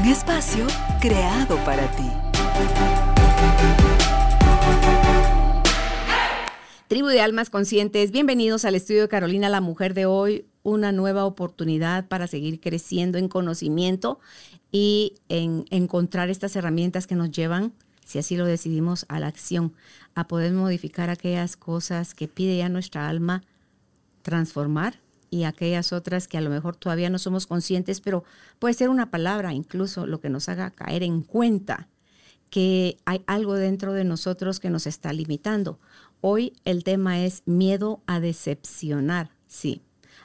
Un espacio creado para ti. Tribu de Almas Conscientes, bienvenidos al estudio de Carolina, la mujer de hoy, una nueva oportunidad para seguir creciendo en conocimiento y en encontrar estas herramientas que nos llevan, si así lo decidimos, a la acción, a poder modificar aquellas cosas que pide ya nuestra alma transformar y aquellas otras que a lo mejor todavía no somos conscientes, pero puede ser una palabra incluso lo que nos haga caer en cuenta que hay algo dentro de nosotros que nos está limitando. Hoy el tema es miedo a decepcionar, sí,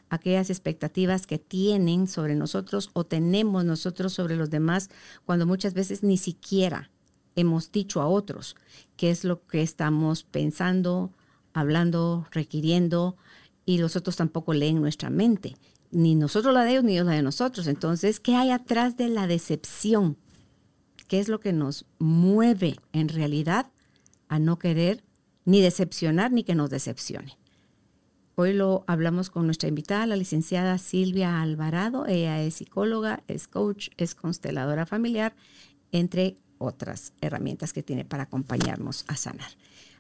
aquellas expectativas que tienen sobre nosotros o tenemos nosotros sobre los demás cuando muchas veces ni siquiera hemos dicho a otros qué es lo que estamos pensando, hablando, requiriendo, y los otros tampoco leen nuestra mente. Ni nosotros la de ellos, ni ellos la de nosotros. Entonces, ¿qué hay atrás de la decepción? ¿Qué es lo que nos mueve en realidad a no querer ni decepcionar ni que nos decepcione? Hoy lo hablamos con nuestra invitada, la licenciada Silvia Alvarado. Ella es psicóloga, es coach, es consteladora familiar, entre otras herramientas que tiene para acompañarnos a sanar.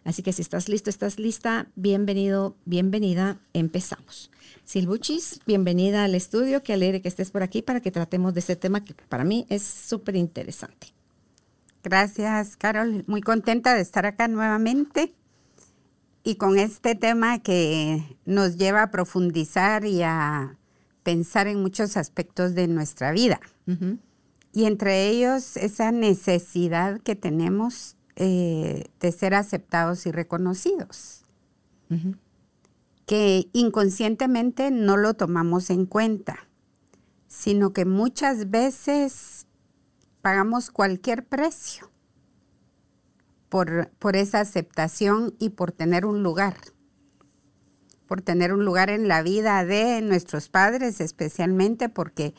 Así que si estás listo, estás lista, bienvenido, bienvenida, empezamos. Silbuchis, bienvenida al estudio, qué alegre que estés por aquí para que tratemos de este tema que para mí es súper interesante. Gracias, Carol. Muy contenta de estar acá nuevamente y con este tema que nos lleva a profundizar y a pensar en muchos aspectos de nuestra vida. Y entre ellos esa necesidad que tenemos eh, de ser aceptados y reconocidos. Que inconscientemente no lo tomamos en cuenta, sino que muchas veces pagamos cualquier precio por, por esa aceptación y por tener un lugar por tener un lugar en la vida de nuestros padres, especialmente porque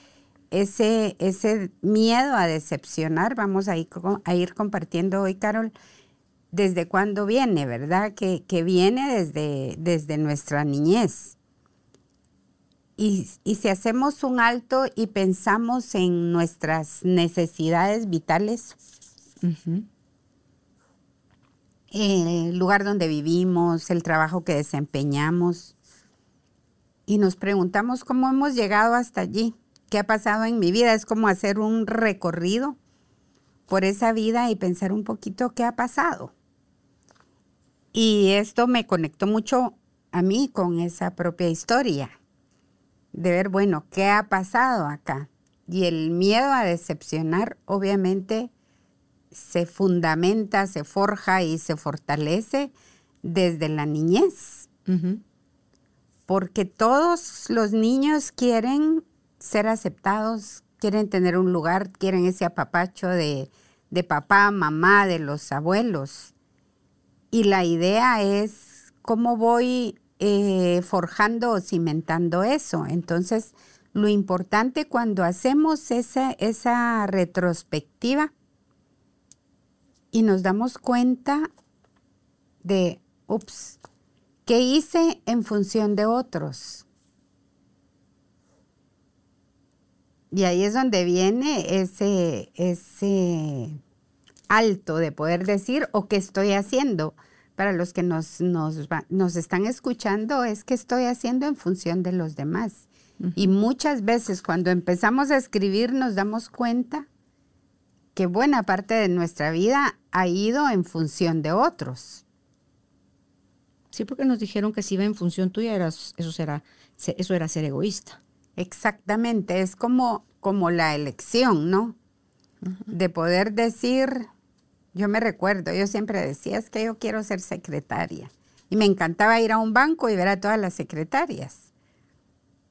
ese, ese miedo a decepcionar, vamos a ir, a ir compartiendo hoy, Carol, desde cuándo viene, ¿verdad? Que, viene desde, desde nuestra niñez. Y, si hacemos un alto y pensamos en nuestras necesidades vitales, el lugar donde vivimos, el trabajo que desempeñamos, y nos preguntamos cómo hemos llegado hasta allí qué ha pasado en mi vida. Es como hacer un recorrido por esa vida y pensar un poquito qué ha pasado. Y esto me conectó mucho a mí con esa propia historia, de ver, bueno, qué ha pasado acá. Y el miedo a decepcionar, obviamente, se fundamenta, se forja y se fortalece desde la niñez. Porque todos los niños quieren ser aceptados, quieren tener un lugar, quieren ese apapacho de, papá, mamá, de los abuelos. Y la idea es cómo voy eh, forjando o cimentando eso. Entonces, lo importante cuando hacemos esa, esa retrospectiva y nos damos cuenta de, ups, ¿qué hice en función de otros? Y ahí es donde viene ese, ese alto de poder decir, o qué estoy haciendo. Para los que nos, nos, nos están escuchando, es que estoy haciendo en función de los demás. Y muchas veces cuando empezamos a escribir nos damos cuenta que buena parte de nuestra vida ha ido en función de otros. Sí, porque nos dijeron que si iba en función tuya, eso, será, eso era ser egoísta. Exactamente, es como, como la elección, ¿no? De poder decir, yo me recuerdo, yo siempre decía, es que yo quiero ser secretaria. Y me encantaba ir a un banco y ver a todas las secretarias,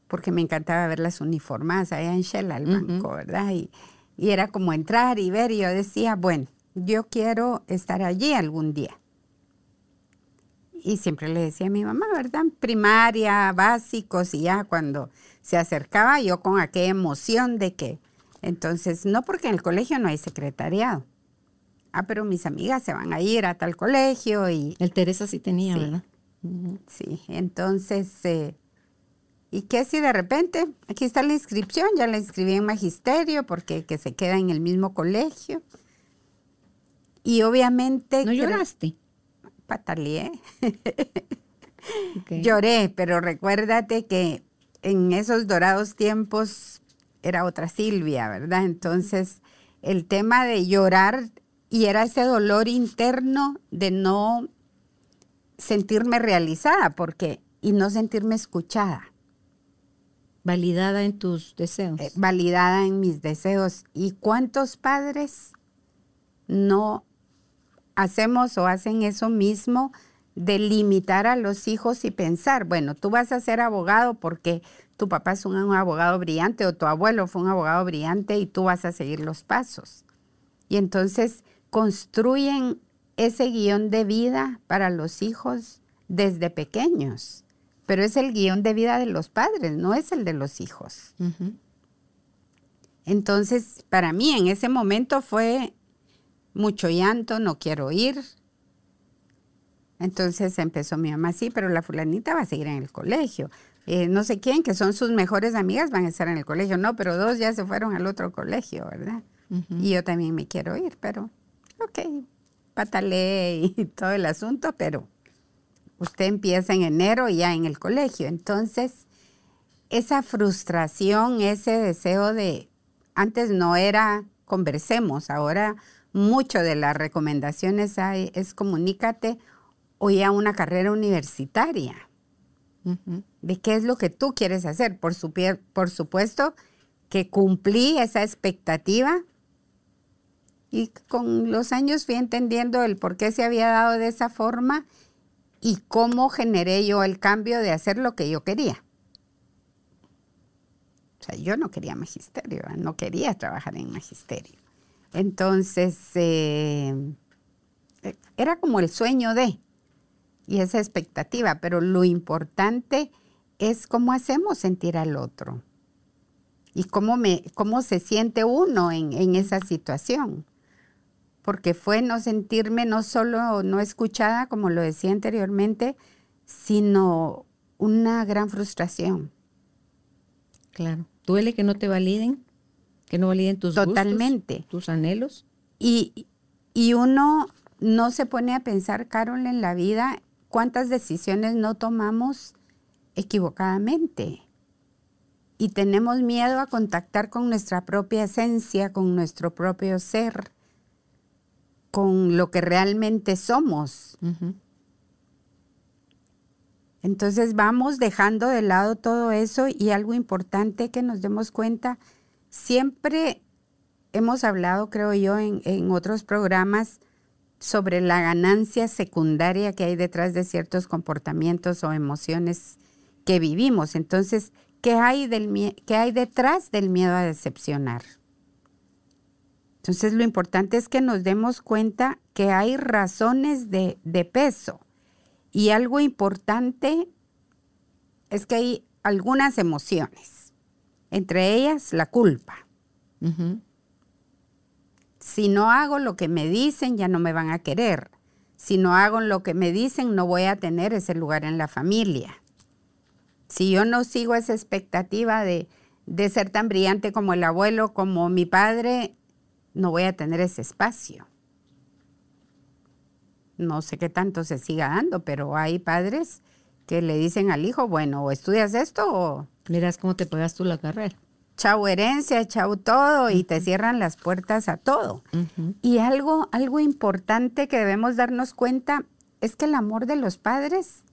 porque me encantaba ver las uniformadas allá en Shell al banco, ¿verdad? Y, Y era como entrar y ver y yo decía, bueno, yo quiero estar allí algún día. Y siempre le decía a mi mamá, ¿verdad? Primaria, básicos y ya cuando se acercaba yo con aquella emoción de que, entonces, no porque en el colegio no hay secretariado. Ah, pero mis amigas se van a ir a tal colegio y... El Teresa sí tenía, ¿verdad? Sí, entonces, eh, ¿y qué si de repente? Aquí está la inscripción, ya la inscribí en magisterio porque que se queda en el mismo colegio. Y obviamente... ¿No lloraste? Pataleé. Lloré, pero recuérdate que en esos dorados tiempos era otra Silvia, ¿verdad? Entonces, el tema de llorar y era ese dolor interno de no sentirme realizada porque y no sentirme escuchada. Validada en tus deseos. Eh, validada en mis deseos. ¿Y cuántos padres no hacemos o hacen eso mismo de limitar a los hijos y pensar, bueno, tú vas a ser abogado porque tu papá es un, abogado brillante o tu abuelo fue un abogado brillante y tú vas a seguir los pasos. Y entonces construyen ese guion de vida para los hijos desde pequeños, pero es el guion de vida de los padres, no es el de los hijos. Entonces, para mí en ese momento fue mucho llanto, no quiero ir. Entonces empezó mi mamá, sí, pero la fulanita va a seguir en el colegio. Eh, no sé quién, que son sus mejores amigas, van a estar en el colegio. No, pero dos ya se fueron al otro colegio, ¿verdad? Y yo también me quiero ir, pero, ok, patale y todo el asunto, pero usted empieza en enero ya en el colegio. Entonces, esa frustración, ese deseo de, antes no era conversemos, ahora mucho de las recomendaciones hay, es comunícate o ya una carrera universitaria. De qué es lo que tú quieres hacer. Por, por supuesto que cumplí esa expectativa y con los años fui entendiendo el por qué se había dado de esa forma y cómo generé yo el cambio de hacer lo que yo quería. O sea, yo no quería magisterio, no quería trabajar en magisterio. Entonces, eh, era como el sueño de, y esa expectativa, pero lo importante es cómo hacemos sentir al otro y cómo, me, cómo se siente uno en, en esa situación. Porque fue no sentirme no solo no escuchada, como lo decía anteriormente, sino una gran frustración. Claro. ¿Duele que no te validen? que no validen tus Totalmente. tus anhelos. Y, y uno no se pone a pensar, Carol, en la vida, cuántas decisiones no tomamos equivocadamente. Y tenemos miedo a contactar con nuestra propia esencia, con nuestro propio ser, con lo que realmente somos. Entonces vamos dejando de lado todo eso y algo importante que nos demos cuenta Siempre hemos hablado, creo yo, en, otros programas sobre la ganancia secundaria que hay detrás de ciertos comportamientos o emociones que vivimos. Entonces, ¿qué hay, del, qué hay detrás del miedo a decepcionar? Entonces, lo importante es que nos demos cuenta que hay razones de, de peso. Y algo importante es que hay algunas emociones entre ellas la culpa. Si no hago lo que me dicen, ya no me van a querer. Si no hago lo que me dicen, no voy a tener ese lugar en la familia. Si yo no sigo esa expectativa de, de ser tan brillante como el abuelo, como mi padre, no voy a tener ese espacio. No sé qué tanto se siga dando, pero hay padres que le dicen al hijo, bueno, estudias esto o Miras cómo te pagas tú la carrera. Chau herencia, chau todo, y te cierran las puertas a todo. Y algo, algo importante que debemos darnos cuenta es que el amor de los padres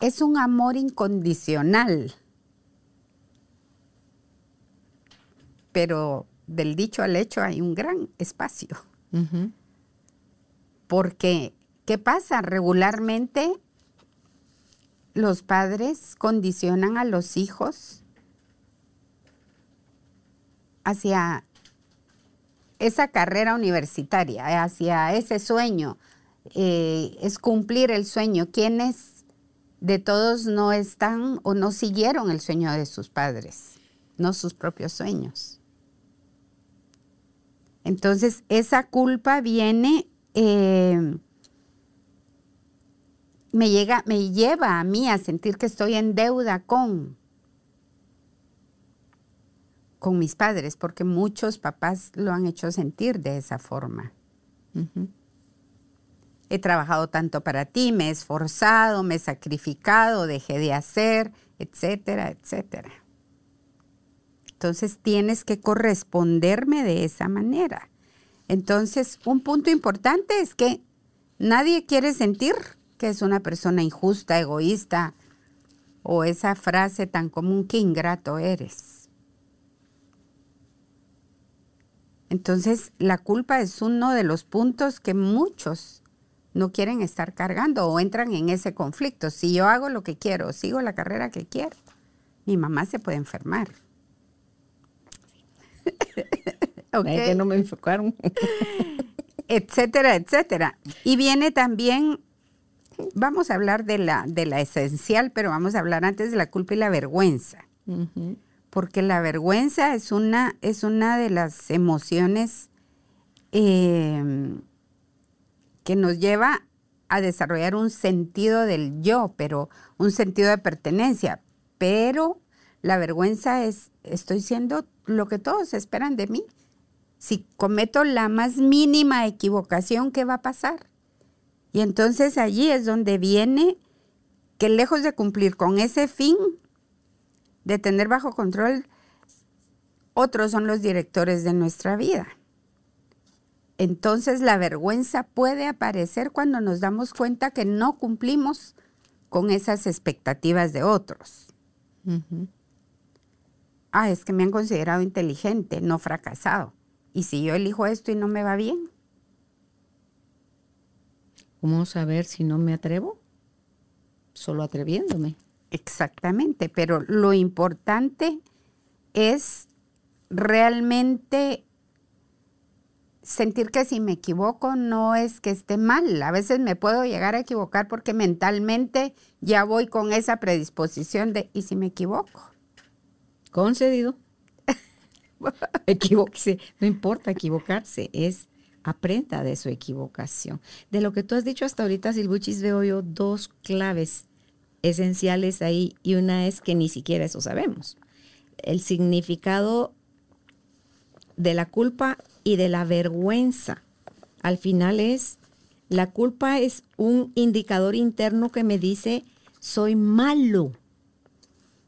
es un amor incondicional. Pero del dicho al hecho hay un gran espacio. Porque, ¿qué pasa? Regularmente los padres condicionan a los hijos hacia esa carrera universitaria, hacia ese sueño, eh, es cumplir el sueño. ¿Quiénes de todos no están o no siguieron el sueño de sus padres, no sus propios sueños? Entonces, esa culpa viene, eh, me, llega, me lleva a mí a sentir que estoy en deuda con, con mis padres, porque muchos papás lo han hecho sentir de esa forma. He trabajado tanto para ti, me he esforzado, me he sacrificado, dejé de hacer, etcétera, etcétera. Entonces tienes que corresponderme de esa manera. Entonces, un punto importante es que nadie quiere sentir que es una persona injusta, egoísta, o esa frase tan común que ingrato eres. Entonces, la culpa es uno de los puntos que muchos no quieren estar cargando o entran en ese conflicto. Si yo hago lo que quiero, sigo la carrera que quiero, mi mamá se puede enfermar. okay. que no me enfocaron. etcétera, etcétera. Y viene también, vamos a hablar de la, de la esencial, pero vamos a hablar antes de la culpa y la vergüenza. Porque la vergüenza es una, es una de las emociones em, que nos lleva a desarrollar un sentido del yo, pero un sentido de pertenencia. Pero la vergüenza es, estoy siendo lo que todos esperan de mí. Si cometo la más mínima equivocación, ¿qué va a pasar? Y entonces allí es donde viene que lejos de cumplir con ese fin, de tener bajo control, otros son los directores de nuestra vida. Entonces la vergüenza puede aparecer cuando nos damos cuenta que no cumplimos con esas expectativas de otros. Ah, es que me han considerado inteligente, no fracasado. ¿Y si yo elijo esto y no me va bien? ¿Cómo saber si no me atrevo? Solo atreviéndome. Exactamente, pero lo importante es realmente sentir que si me equivoco no es que esté mal. A veces me puedo llegar a equivocar porque mentalmente ya voy con esa predisposición de, ¿y si me equivoco? Concedido. Equivóquese. No importa equivocarse, es aprenda de su equivocación. De lo que tú has dicho hasta ahorita, Silbuchis, veo yo dos claves esenciales ahí y una es que ni siquiera eso sabemos. El significado de la culpa y de la vergüenza. Al final es, la culpa es un indicador interno que me dice, soy malo.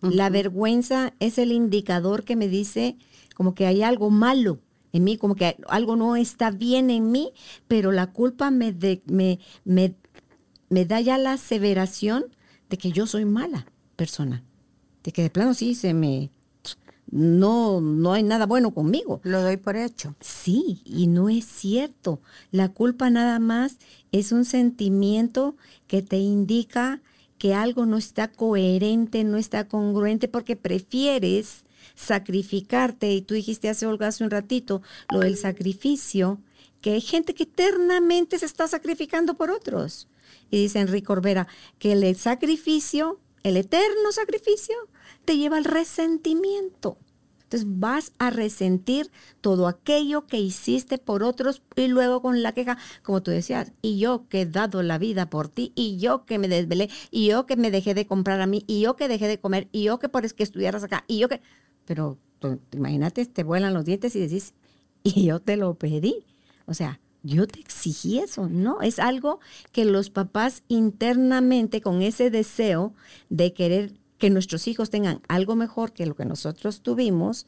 La vergüenza es el indicador que me dice como que hay algo malo en mí, como que algo no está bien en mí, pero la culpa me, me, me, me da ya la aseveración de que yo soy mala persona, de que de plano sí se me no, no hay nada bueno conmigo. Lo doy por hecho. Sí, y no es cierto. La culpa nada más es un sentimiento que te indica que algo no está coherente, no está congruente, porque prefieres sacrificarte. Y tú dijiste hace, Olga, hace un ratito, lo del sacrificio, que hay gente que eternamente se está sacrificando por otros. Y dice Enrique Orbera que el sacrificio, el eterno sacrificio, te lleva al resentimiento. Entonces vas a resentir todo aquello que hiciste por otros y luego con la queja, como tú decías, y yo que he dado la vida por ti, y yo que me desvelé, y yo que me dejé de comprar a mí, y yo que dejé de comer, y yo que por es que estudiaras acá, y yo que... Pero imagínate, te vuelan los dientes y decís, y yo te lo pedí. O sea, yo te exigí eso, ¿no? Es algo que los papás internamente con ese deseo de querer que nuestros hijos tengan algo mejor que lo que nosotros tuvimos,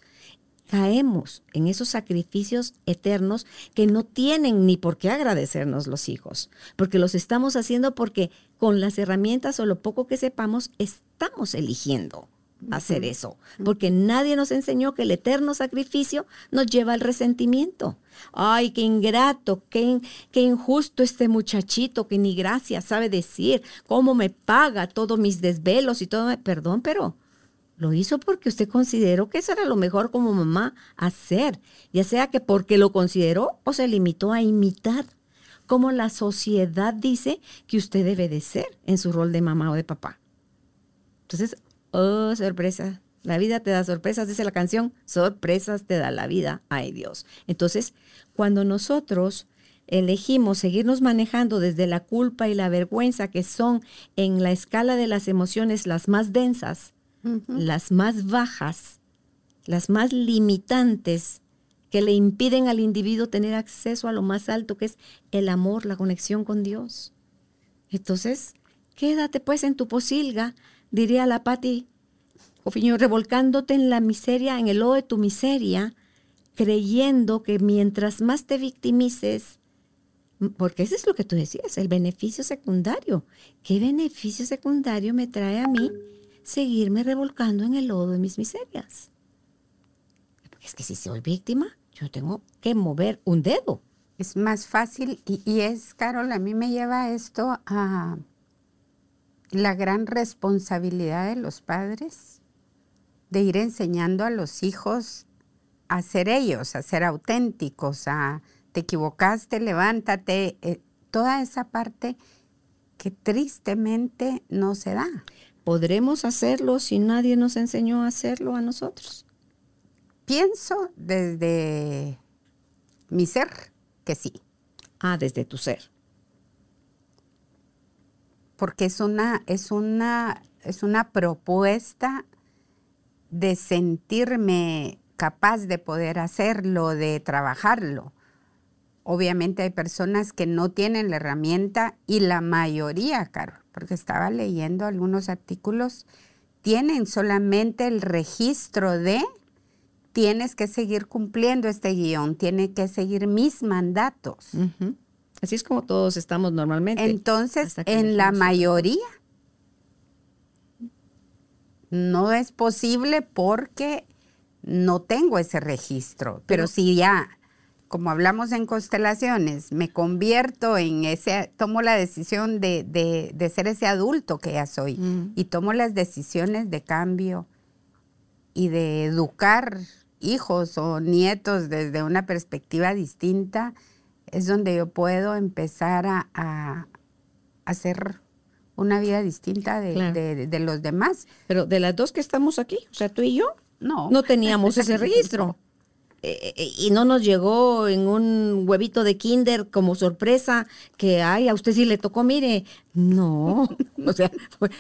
caemos en esos sacrificios eternos que no tienen ni por qué agradecernos los hijos, porque los estamos haciendo porque con las herramientas o lo poco que sepamos estamos eligiendo hacer eso, porque nadie nos enseñó que el eterno sacrificio nos lleva al resentimiento. Ay, qué ingrato, qué, qué injusto este muchachito que ni gracias sabe decir, cómo me paga todos mis desvelos y todo. Perdón, pero Lo hizo porque usted consideró que eso era lo mejor como mamá hacer, ya sea que porque lo consideró o se limitó a imitar como la sociedad dice que usted debe de ser en su rol de mamá o de papá. Entonces, oh, sorpresa, la vida te da sorpresas, dice la canción, sorpresas te da la vida, ay Dios. Entonces, cuando nosotros elegimos seguirnos manejando desde la culpa y la vergüenza, que son en la escala de las emociones las más densas, las más bajas, las más limitantes, que le impiden al individuo tener acceso a lo más alto, que es el amor, la conexión con Dios. Entonces, quédate pues en tu posilga, diría la Pati Ofiño, revolcándote en la miseria, en el lodo de tu miseria, creyendo que mientras más te victimices, porque eso es lo que tú decías, el beneficio secundario. ¿Qué beneficio secundario me trae a mí seguirme revolcando en el lodo de mis miserias? Porque es que si soy víctima, yo tengo que mover un dedo. Es más fácil y es, Carol, a mí me lleva esto a la gran responsabilidad de los padres de ir enseñando a los hijos a ser ellos, a ser auténticos, a te equivocaste, levántate, eh, toda esa parte que tristemente no se da. ¿Podremos hacerlo si nadie nos enseñó a hacerlo a nosotros? Pienso desde mi ser que sí. Ah, desde tu ser. Porque es una, es una, es una propuesta de sentirme capaz de poder hacerlo, de trabajarlo. Obviamente hay personas que no tienen la herramienta y la mayoría, Carol, porque estaba leyendo algunos artículos, tienen solamente el registro de tienes que seguir cumpliendo este guion, tiene que seguir mis mandatos. Así es como todos estamos normalmente. Entonces, en la mayoría no es posible porque no tengo ese registro. Pero, si ya, como hablamos en constelaciones, me convierto en ese, tomo la decisión de, ser ese adulto que ya soy y tomo las decisiones de cambio y de educar hijos o nietos desde una perspectiva distinta, es donde yo puedo empezar a, a hacer una vida distinta de, los demás. Pero de las dos que estamos aquí, o sea, tú y yo, no, no teníamos ese registro. Eh, eh, y no nos llegó en un huevito de kinder como sorpresa que, ay, a usted sí le tocó, mire, no, o sea,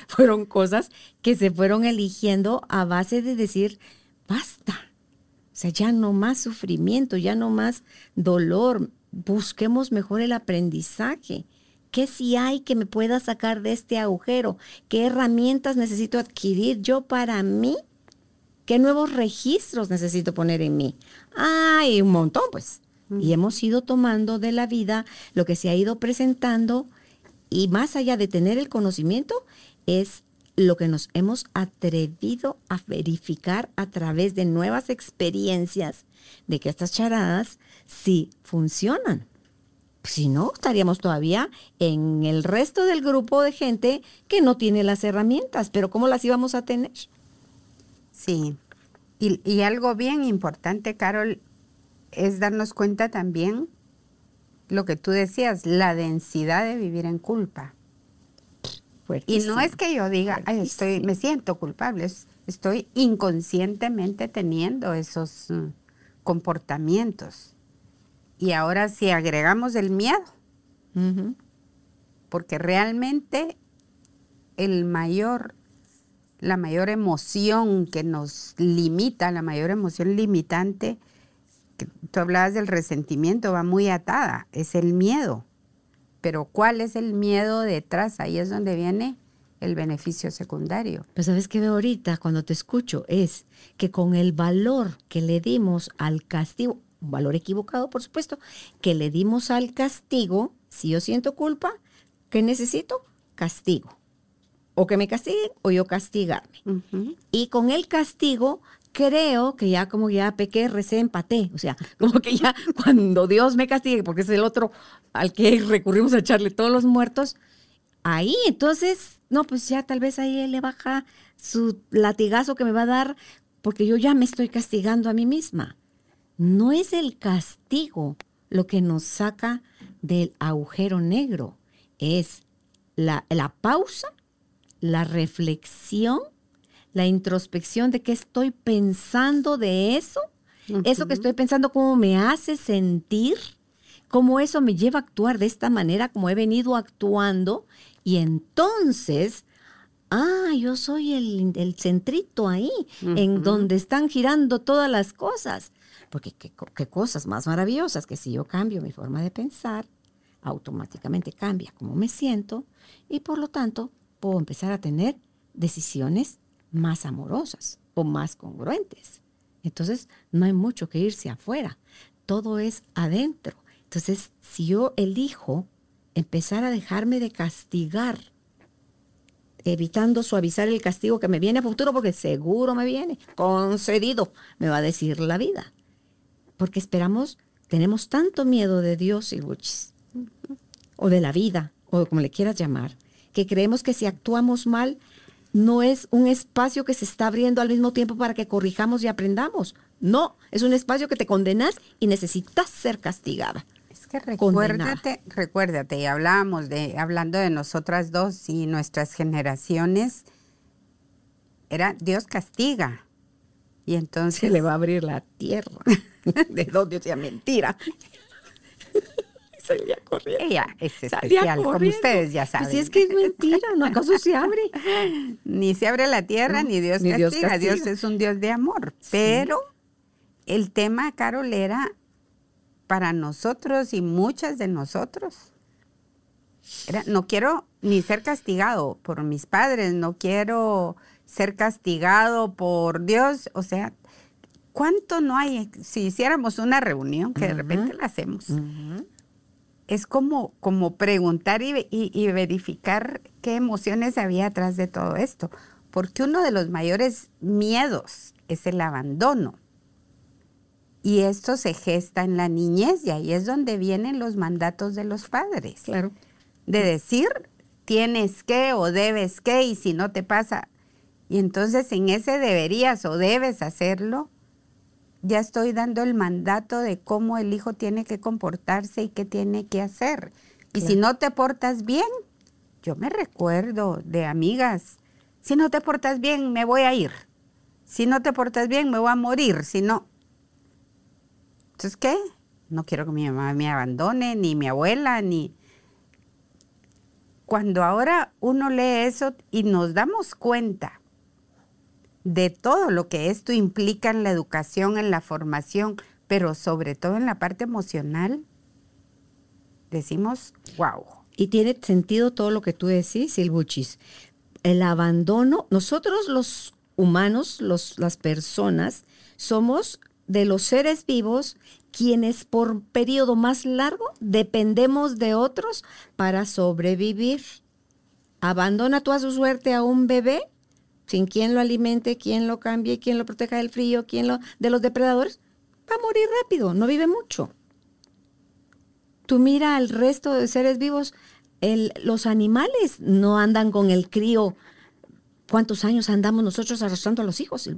fueron cosas que se fueron eligiendo a base de decir, basta, o sea, ya no más sufrimiento, ya no más dolor, busquemos mejor el aprendizaje. ¿Qué si hay que me pueda sacar de este agujero? ¿Qué herramientas necesito adquirir yo para mí? ¿Qué nuevos registros necesito poner en mí? Hay un montón, pues. Y hemos ido tomando de la vida lo que se ha ido presentando y más allá de tener el conocimiento, es lo que nos hemos atrevido a verificar a través de nuevas experiencias de que estas charadas sí funcionan. Si no, estaríamos todavía en el resto del grupo de gente que no tiene las herramientas, pero ¿cómo las íbamos a tener? Sí, y, algo bien importante, Carol, es darnos cuenta también lo que tú decías, la densidad de vivir en culpa. Y no es que yo diga, Ay, estoy, me siento culpable, estoy inconscientemente teniendo esos mm, comportamientos. Y ahora si agregamos el miedo, porque realmente el mayor, la mayor emoción que nos limita, la mayor emoción limitante, que tú hablabas del resentimiento, va muy atada, es el miedo. Pero ¿cuál es el miedo detrás? Ahí es donde viene el beneficio secundario. Pues sabes que veo ahorita cuando te escucho es que con el valor que le dimos al castigo, un valor equivocado, por supuesto, que le dimos al castigo, si yo siento culpa, ¿qué necesito? Castigo. O que me castiguen o yo castigarme. Y con el castigo creo que ya como ya pequé, recé, empaté. O sea, como que ya cuando Dios me castigue, porque es el otro al que recurrimos a echarle todos los muertos, ahí entonces, no, pues ya tal vez ahí le baja su latigazo que me va a dar porque yo ya me estoy castigando a mí misma. No es el castigo lo que nos saca del agujero negro, es la, la pausa, la reflexión, la introspección de qué estoy pensando de eso, eso que estoy pensando, cómo me hace sentir, cómo eso me lleva a actuar de esta manera, como he venido actuando, y entonces ah, yo soy el, centrito ahí, en donde están girando todas las cosas. Porque qué, cosas más maravillosas que si yo cambio mi forma de pensar, automáticamente cambia cómo me siento y por lo tanto puedo empezar a tener decisiones más amorosas o más congruentes. Entonces no hay mucho que irse afuera, todo es adentro. Entonces si yo elijo empezar a dejarme de castigar evitando suavizar el castigo que me viene a futuro, porque seguro me viene, concedido, me va a decir la vida. Porque esperamos, tenemos tanto miedo de Dios y o de la vida, o como le quieras llamar, que creemos que si actuamos mal, no es un espacio que se está abriendo al mismo tiempo para que corrijamos y aprendamos. No, es un espacio que te condenas y necesitas ser castigada que recuérdate, recuérdate, y hablábamos de, hablando de nosotras dos y nuestras generaciones, era Dios castiga. Y entonces. Se le va a abrir la tierra. de donde sea mentira. Salía corriendo. Ella es especial, como ustedes ya saben. si es que es mentira, ¿no acaso se abre? ni se abre la tierra, ni, Dios, ni Dios castiga. Dios es un Dios de amor. Pero el tema, Carol, era para nosotros y muchas de nosotros. no quiero ni ser castigado por mis padres, no quiero ser castigado por Dios. O sea, ¿cuánto no hay? Si hiciéramos una reunión, que de repente la hacemos, es como, como preguntar y, verificar qué emociones había atrás de todo esto. Porque uno de los mayores miedos es el abandono. Y esto se gesta en la niñez y ahí es donde vienen los mandatos de los padres. Claro. De decir, tienes que o debes que y si no te pasa. Y entonces en ese deberías o debes hacerlo, ya estoy dando el mandato de cómo el hijo tiene que comportarse y qué tiene que hacer. Y si no te portas bien, yo me recuerdo de amigas, si no te portas bien, me voy a ir. Si no te portas bien, me voy a morir. Si no, entonces, ¿qué? No quiero que mi mamá me abandone, ni mi abuela, ni... Cuando ahora uno lee eso y nos damos cuenta de todo lo que esto implica en la educación, en la formación, pero sobre todo en la parte emocional, decimos, wow. Y tiene sentido todo lo que tú decís, Silbuchis. El abandono, nosotros los humanos, los, las personas, somos de los seres vivos quienes por periodo más largo dependemos de otros para sobrevivir. Abandona tú a su suerte a un bebé sin quien lo alimente, quien lo cambie, quien lo proteja del frío, quien lo de los depredadores, va a morir rápido, no vive mucho. Tú mira al resto de seres vivos, los animales no andan con el crío. ¿Cuántos años andamos nosotros arrastrando a los hijos?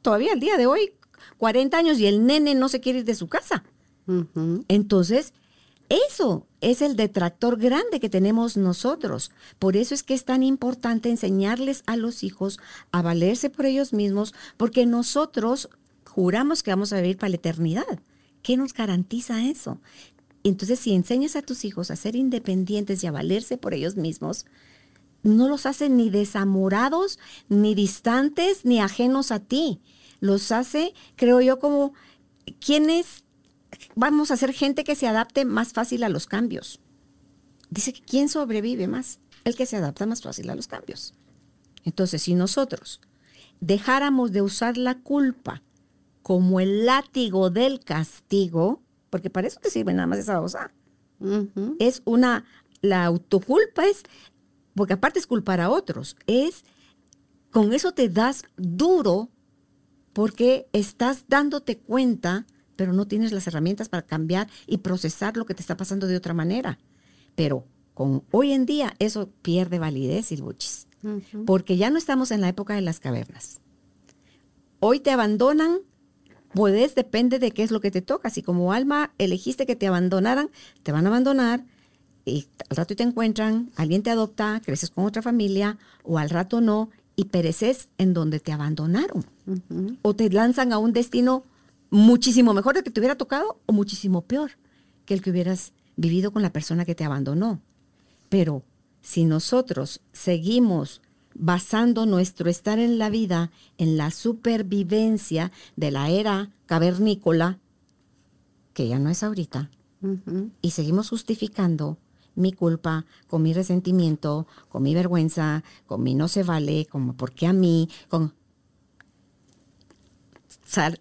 Todavía el día de hoy 40 años y el nene no se quiere ir de su casa. Entonces, eso es el detractor grande que tenemos nosotros. Por eso es que es tan importante enseñarles a los hijos a valerse por ellos mismos, porque nosotros juramos que vamos a vivir para la eternidad. ¿Qué nos garantiza eso? Entonces, si enseñas a tus hijos a ser independientes y a valerse por ellos mismos, no los hacen ni desamorados, ni distantes, ni ajenos a ti los hace, creo yo, como quienes vamos a ser gente que se adapte más fácil a los cambios. Dice que quién sobrevive más, el que se adapta más fácil a los cambios. Entonces, si nosotros dejáramos de usar la culpa como el látigo del castigo, porque para eso te sirve nada más esa cosa, es una, la autoculpa es, porque aparte es culpar a otros, es, con eso te das duro porque estás dándote cuenta, pero no tienes las herramientas para cambiar y procesar lo que te está pasando de otra manera. Pero con hoy en día eso pierde validez, Silbuchis. porque ya no estamos en la época de las cavernas. Hoy te abandonan, puedes, depende de qué es lo que te toca. Si como alma elegiste que te abandonaran, te van a abandonar y al rato te encuentran, alguien te adopta, creces con otra familia o al rato no y pereces en donde te abandonaron. O te lanzan a un destino muchísimo mejor del que te hubiera tocado o muchísimo peor que el que hubieras vivido con la persona que te abandonó. Pero si nosotros seguimos basando nuestro estar en la vida en la supervivencia de la era cavernícola, que ya no es ahorita, y seguimos justificando mi culpa, con mi resentimiento, con mi vergüenza, con mi no se vale, como por qué a mí, con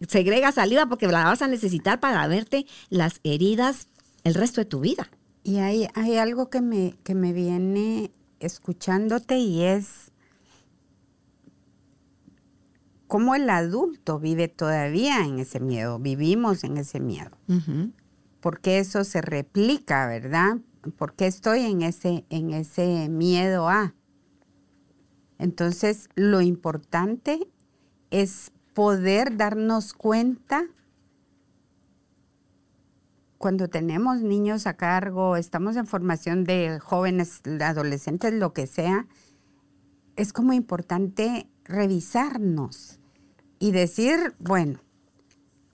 segrega saliva porque la vas a necesitar para verte las heridas el resto de tu vida. Y hay, hay algo que me, que me viene escuchándote y es cómo el adulto vive todavía en ese miedo, vivimos en ese miedo. Porque eso se replica, ¿verdad? Porque estoy en ese, en ese miedo a. Entonces, lo importante es poder darnos cuenta cuando tenemos niños a cargo, estamos en formación de jóvenes, adolescentes, lo que sea, es como importante revisarnos y decir, bueno,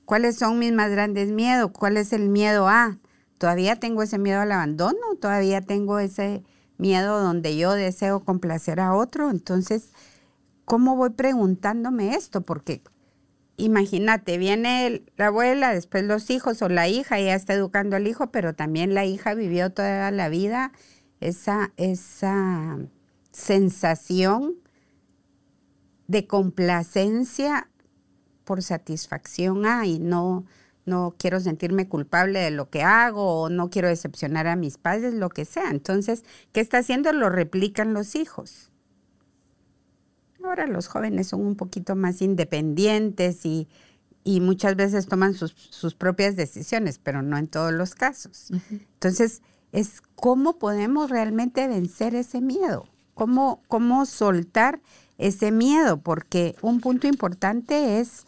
¿cuáles son mis más grandes miedos? ¿Cuál es el miedo a? ¿Todavía tengo ese miedo al abandono? ¿Todavía tengo ese miedo donde yo deseo complacer a otro? Entonces, ¿cómo voy preguntándome esto? Porque imagínate, viene la abuela, después los hijos o la hija, ya está educando al hijo, pero también la hija vivió toda la vida esa, esa sensación de complacencia por satisfacción ah, y no, no quiero sentirme culpable de lo que hago o no quiero decepcionar a mis padres, lo que sea. Entonces, ¿qué está haciendo? Lo replican los hijos. Ahora los jóvenes son un poquito más independientes y, muchas veces toman sus, propias decisiones, pero no en todos los casos. Entonces, es cómo podemos realmente vencer ese miedo, cómo, cómo soltar ese miedo, porque un punto importante es,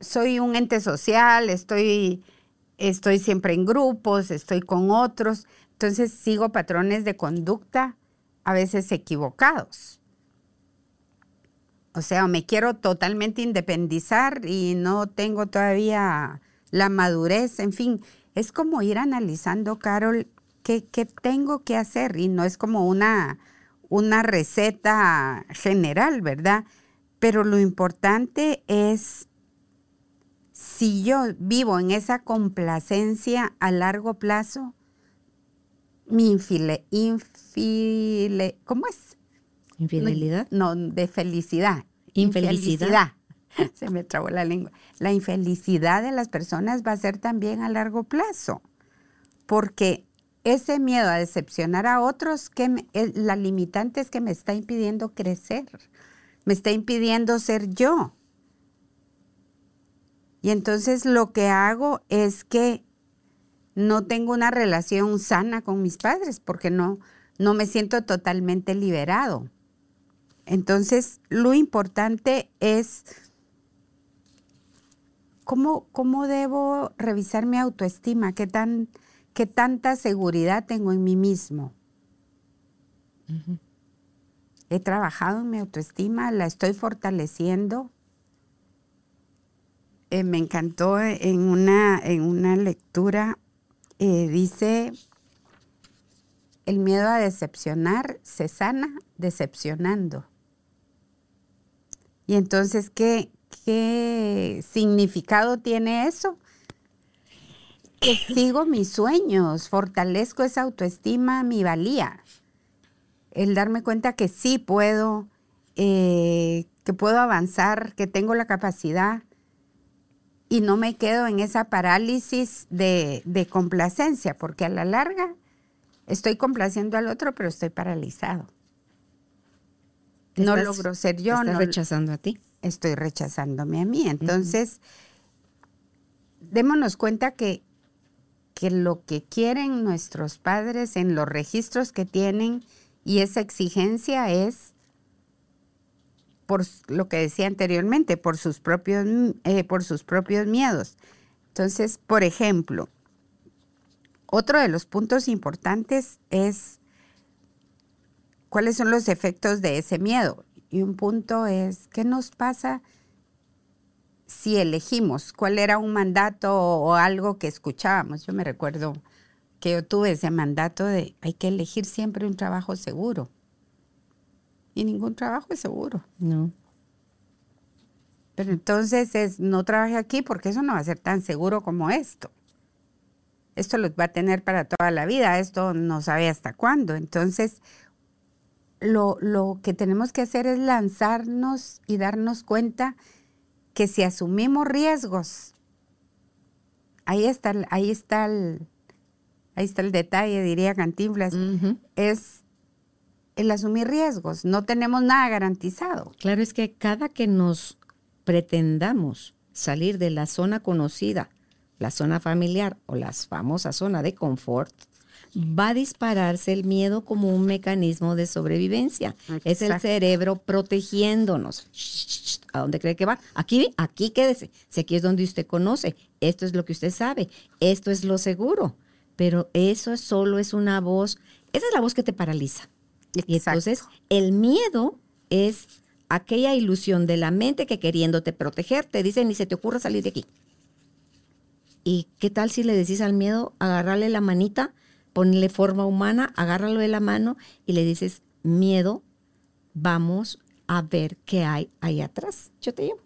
soy un ente social, estoy, estoy siempre en grupos, estoy con otros, entonces sigo patrones de conducta a veces equivocados. O sea, me quiero totalmente independizar y no tengo todavía la madurez, en fin, es como ir analizando, Carol, qué, tengo que hacer y no es como una, una receta general, ¿verdad? Pero lo importante es si yo vivo en esa complacencia a largo plazo, infile, infile, ¿cómo es? Infidelidad. No, de felicidad. Infelicidad. Se me trabó la lengua. La infelicidad de las personas va a ser también a largo plazo, porque ese miedo a decepcionar a otros, que la limitante es que me está impidiendo crecer, me está impidiendo ser yo. Y entonces lo que hago es que no tengo una relación sana con mis padres porque no, no me siento totalmente liberado. Entonces, lo importante es cómo, cómo debo revisar mi autoestima, qué, tan, qué tanta seguridad tengo en mí mismo. He trabajado en mi autoestima, la estoy fortaleciendo. Eh, me encantó en una, en una lectura eh, dice, el miedo a decepcionar se sana decepcionando. Y entonces, ¿qué, qué significado tiene eso? Que sigo mis sueños, fortalezco esa autoestima, mi valía. El darme cuenta que sí puedo, eh, que puedo avanzar, que tengo la capacidad y no me quedo en esa parálisis de, complacencia, porque a la larga estoy complaciendo al otro, pero estoy paralizado. No logro ser yo. Estás no rechazando a ti. Estoy rechazándome a mí. Entonces, démonos cuenta que, que lo que quieren nuestros padres en los registros que tienen Y esa exigencia es por lo que decía anteriormente, por sus propios, eh, por sus propios miedos. Entonces, por ejemplo, otro de los puntos importantes es cuáles son los efectos de ese miedo. Y un punto es, ¿qué nos pasa si elegimos? ¿Cuál era un mandato o algo que escuchábamos? Yo me recuerdo que yo tuve ese mandato de hay que elegir siempre un trabajo seguro. Y ningún trabajo es seguro. No. Pero entonces es, no trabaje aquí porque eso no va a ser tan seguro como esto. Esto los va a tener para toda la vida, esto no sabe hasta cuándo. Entonces, lo, lo que tenemos que hacer es lanzarnos y darnos cuenta que si asumimos riesgos, ahí está, ahí está el, ahí está el detalle, diría Cantinflas, es el asumir riesgos. No tenemos nada garantizado. Claro, es que cada que nos pretendamos salir de la zona conocida, la zona familiar o la famosa zona de confort, va a dispararse el miedo como un mecanismo de sobrevivencia. Es el cerebro protegiéndonos. ¿A dónde cree que va? Aquí, aquí quédese. Si aquí es donde usted conoce, esto es lo que usted sabe, esto es lo seguro pero eso solo es una voz, esa es la voz que te paraliza. Y entonces el miedo es aquella ilusión de la mente que queriéndote proteger te dice ni se te ocurra salir de aquí. ¿Y qué tal si le decís al miedo agarrarle la manita, ponle forma humana, agárralo de la mano y le dices, miedo, vamos a ver qué hay ahí atrás. Yo te llevo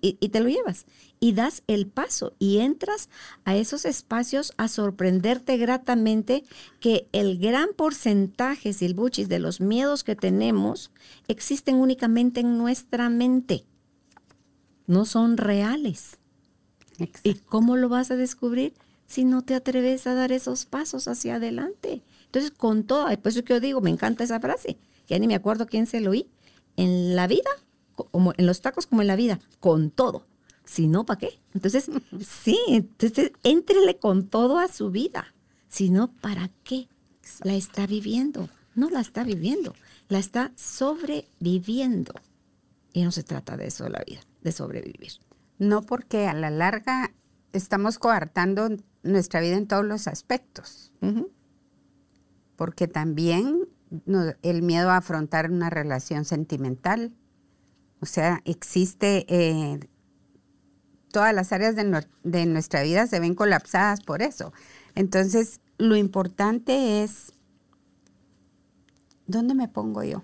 y, te lo llevas. Y das el paso y entras a esos espacios a sorprenderte gratamente que el gran porcentaje, silbuchis, de los miedos que tenemos existen únicamente en nuestra mente. No son reales. ¿Y cómo lo vas a descubrir si no te atreves a dar esos pasos hacia adelante? Entonces, con todo, por eso que yo digo, me encanta esa frase, ya ni me acuerdo quién se lo oí. En la vida como en los tacos como en la vida, con todo. Si no, ¿para qué? Entonces, sí, entonces entrele con todo a su vida. Si no, ¿para qué? La está viviendo. No la está viviendo, la está sobreviviendo. Y no se trata de eso de la vida, de sobrevivir. No porque a la larga estamos coartando nuestra vida en todos los aspectos. Porque también el miedo a afrontar una relación sentimental, o sea, existe, eh, todas las áreas de, nuestra vida se ven colapsadas por eso. Entonces, lo importante es, ¿dónde me pongo yo?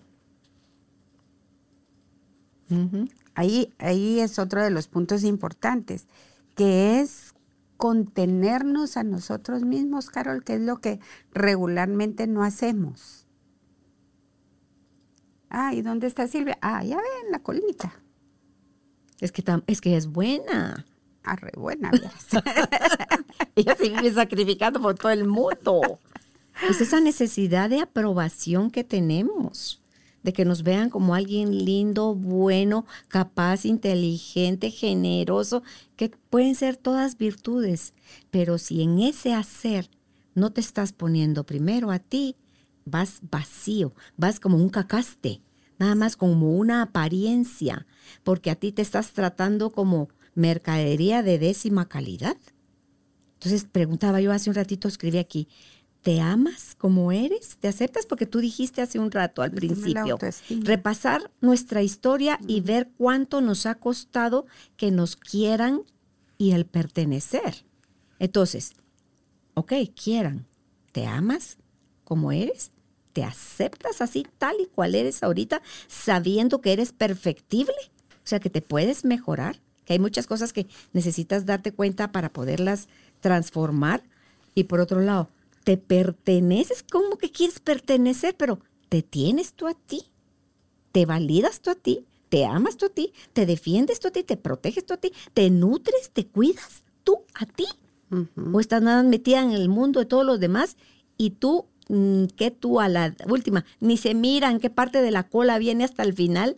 ahí, ahí es otro de los puntos importantes, que es contenernos a nosotros mismos, Carol, que es lo que regularmente no hacemos. Ah, ¿y dónde está Silvia? Ah, ya ven, la colita. Es que, es que es buena. Ah, re buena. Ella se vive sacrificando por todo el mundo. Es esa necesidad de aprobación que tenemos, de que nos vean como alguien lindo, bueno, capaz, inteligente, generoso, que pueden ser todas virtudes. Pero si en ese hacer no te estás poniendo primero a ti, vas vacío, vas como un cacaste, nada más como una apariencia, porque a ti te estás tratando como mercadería de décima calidad. Entonces preguntaba yo hace un ratito, escribí aquí, ¿te amas como eres? ¿Te aceptas? Porque tú dijiste hace un rato al principio, repasar nuestra historia y ver cuánto nos ha costado que nos quieran y el pertenecer. Entonces, ok, quieran, ¿te amas como eres? ¿Te aceptas así tal y cual eres ahorita, sabiendo que eres perfectible? O sea, que te puedes mejorar, que hay muchas cosas que necesitas darte cuenta para poderlas transformar. Y por otro lado, te perteneces, ¿cómo que quieres pertenecer? Pero te tienes tú a ti, te validas tú a ti, te amas tú a ti, te defiendes tú a ti, te proteges tú a ti, te nutres, te cuidas tú a ti. O estás nada metida en el mundo de todos los demás y tú que tú a la última, ni se mira en qué parte de la cola viene hasta el final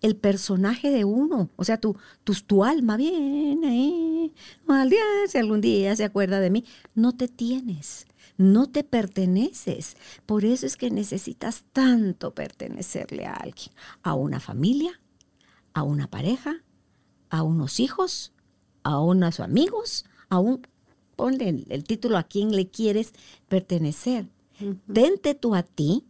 el personaje de uno. O sea, tu, tu, tu alma viene ahí. Al día, si algún día se acuerda de mí, no te tienes. no te perteneces. Por eso es que necesitas tanto pertenecerle a alguien, a una familia, a una pareja, a unos hijos, a unos amigos, a un, ponle el, el título a quien le quieres pertenecer. Dente tú a ti,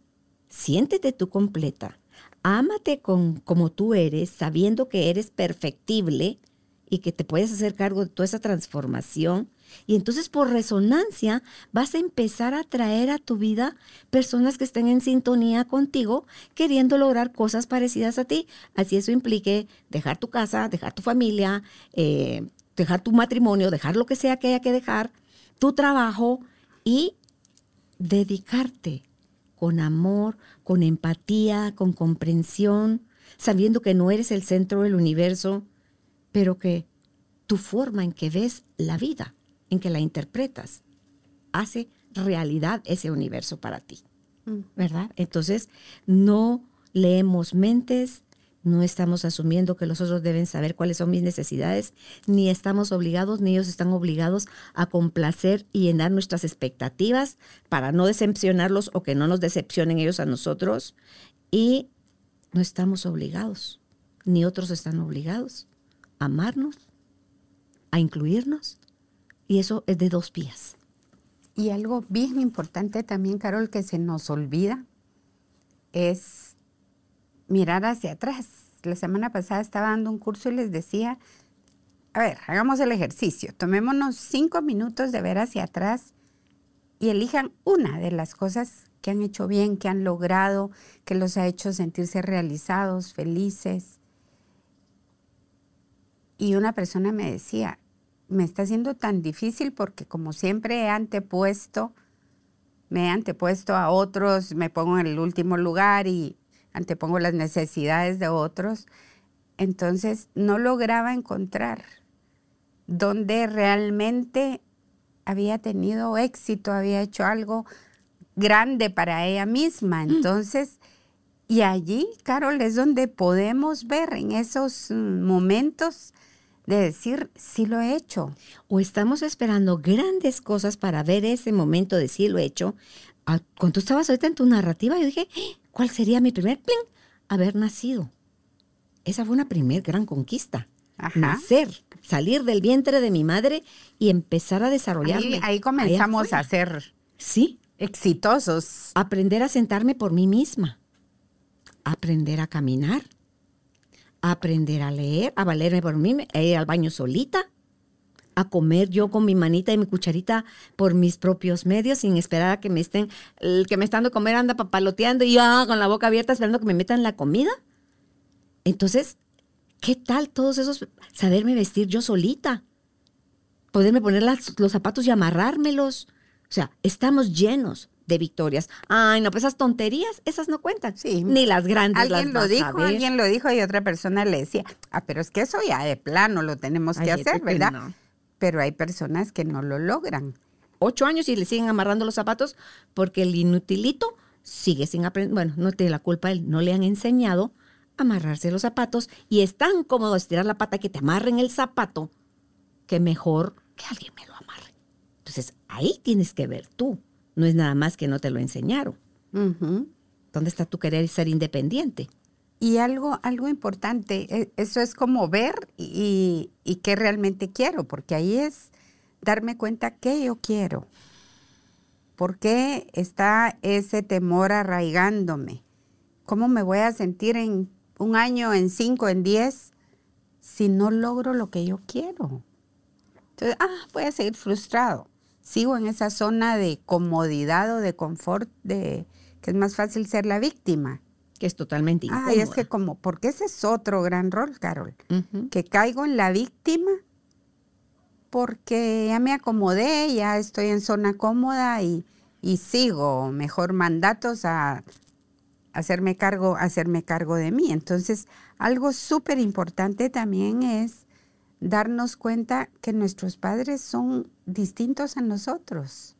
siéntete tú completa, ámate con, como tú eres, sabiendo que eres perfectible y que te puedes hacer cargo de toda esa transformación. Y entonces por resonancia vas a empezar a traer a tu vida personas que estén en sintonía contigo, queriendo lograr cosas parecidas a ti. Así eso implique dejar tu casa, dejar tu familia, eh, dejar tu matrimonio, dejar lo que sea que haya que dejar, tu trabajo y dedicarte con amor, con empatía, con comprensión, sabiendo que no eres el centro del universo, pero que tu forma en que ves la vida, en que la interpretas, hace realidad ese universo para ti. Mm. ¿Verdad? Entonces, no leemos mentes, no estamos asumiendo que los otros deben saber cuáles son mis necesidades, ni estamos obligados, ni ellos están obligados a complacer y llenar nuestras expectativas para no decepcionarlos o que no nos decepcionen ellos a nosotros. Y no estamos obligados, ni otros están obligados a amarnos, a incluirnos. Y eso es de dos vías. Y algo bien importante también, Carol, que se nos olvida, es mirar hacia atrás. La semana pasada estaba dando un curso y les decía, a ver, hagamos el ejercicio, tomémonos cinco minutos de ver hacia atrás y elijan una de las cosas que han hecho bien, que han logrado, que los ha hecho sentirse realizados, felices. Y una persona me decía, me está haciendo tan difícil porque como siempre he antepuesto, me he antepuesto a otros, me pongo en el último lugar y antepongo las necesidades de otros, entonces no lograba encontrar dónde realmente había tenido éxito, había hecho algo grande para ella misma. Mm. Entonces, y allí, Carol, es donde podemos ver en esos mm, momentos de decir, sí lo he hecho. O estamos esperando grandes cosas para ver ese momento de sí lo he hecho. Ah, cuando tú estabas ahorita en tu narrativa, yo dije, ¿Cuál sería mi primer pling? Haber nacido. Esa fue una primer gran conquista. Nacer, salir del vientre de mi madre y empezar a desarrollarme. Ahí, ahí comenzamos a ser sí. exitosos. Aprender a sentarme por mí misma. Aprender a caminar. Aprender a leer, a valerme por mí, a ir al baño solita a comer yo con mi manita y mi cucharita por mis propios medios sin esperar a que me estén, el que me están de comer anda papaloteando y ya con la boca abierta esperando que me metan la comida. Entonces, ¿qué tal todos esos, saberme vestir yo solita? Poderme poner los zapatos y amarrármelos. O sea, estamos llenos de victorias. Ay, no, pues esas tonterías, esas no cuentan. Sí. Ni las grandes. Alguien lo dijo, alguien lo dijo y otra persona le decía, ah, pero es que eso ya de plano lo tenemos que hacer, ¿verdad? Pero hay personas que no lo logran. Ocho años y le siguen amarrando los zapatos porque el inutilito sigue sin aprender, bueno, no tiene la culpa él, no le han enseñado a amarrarse los zapatos y es tan cómodo estirar la pata que te amarren el zapato que mejor que alguien me lo amarre. Entonces ahí tienes que ver tú, no es nada más que no te lo enseñaron. ¿Dónde está tu querer ser independiente? Y algo, algo importante, e, eso es como ver y, qué realmente quiero, porque ahí es darme cuenta qué yo quiero. ¿Por qué está ese temor arraigándome? ¿Cómo me voy a sentir en un año, en cinco, en diez, si no logro lo que yo quiero? Entonces, ah, voy a seguir frustrado. Sigo en esa zona de comodidad o de confort, de que es más fácil ser la víctima que es totalmente incómoda. Ay, es que como, porque ese es otro gran rol, Carol, que caigo en la víctima porque ya me acomodé, ya estoy en zona cómoda y, y sigo mejor mandatos a hacerme cargo, hacerme cargo de mí. Entonces, algo súper importante también es darnos cuenta que nuestros padres son distintos a nosotros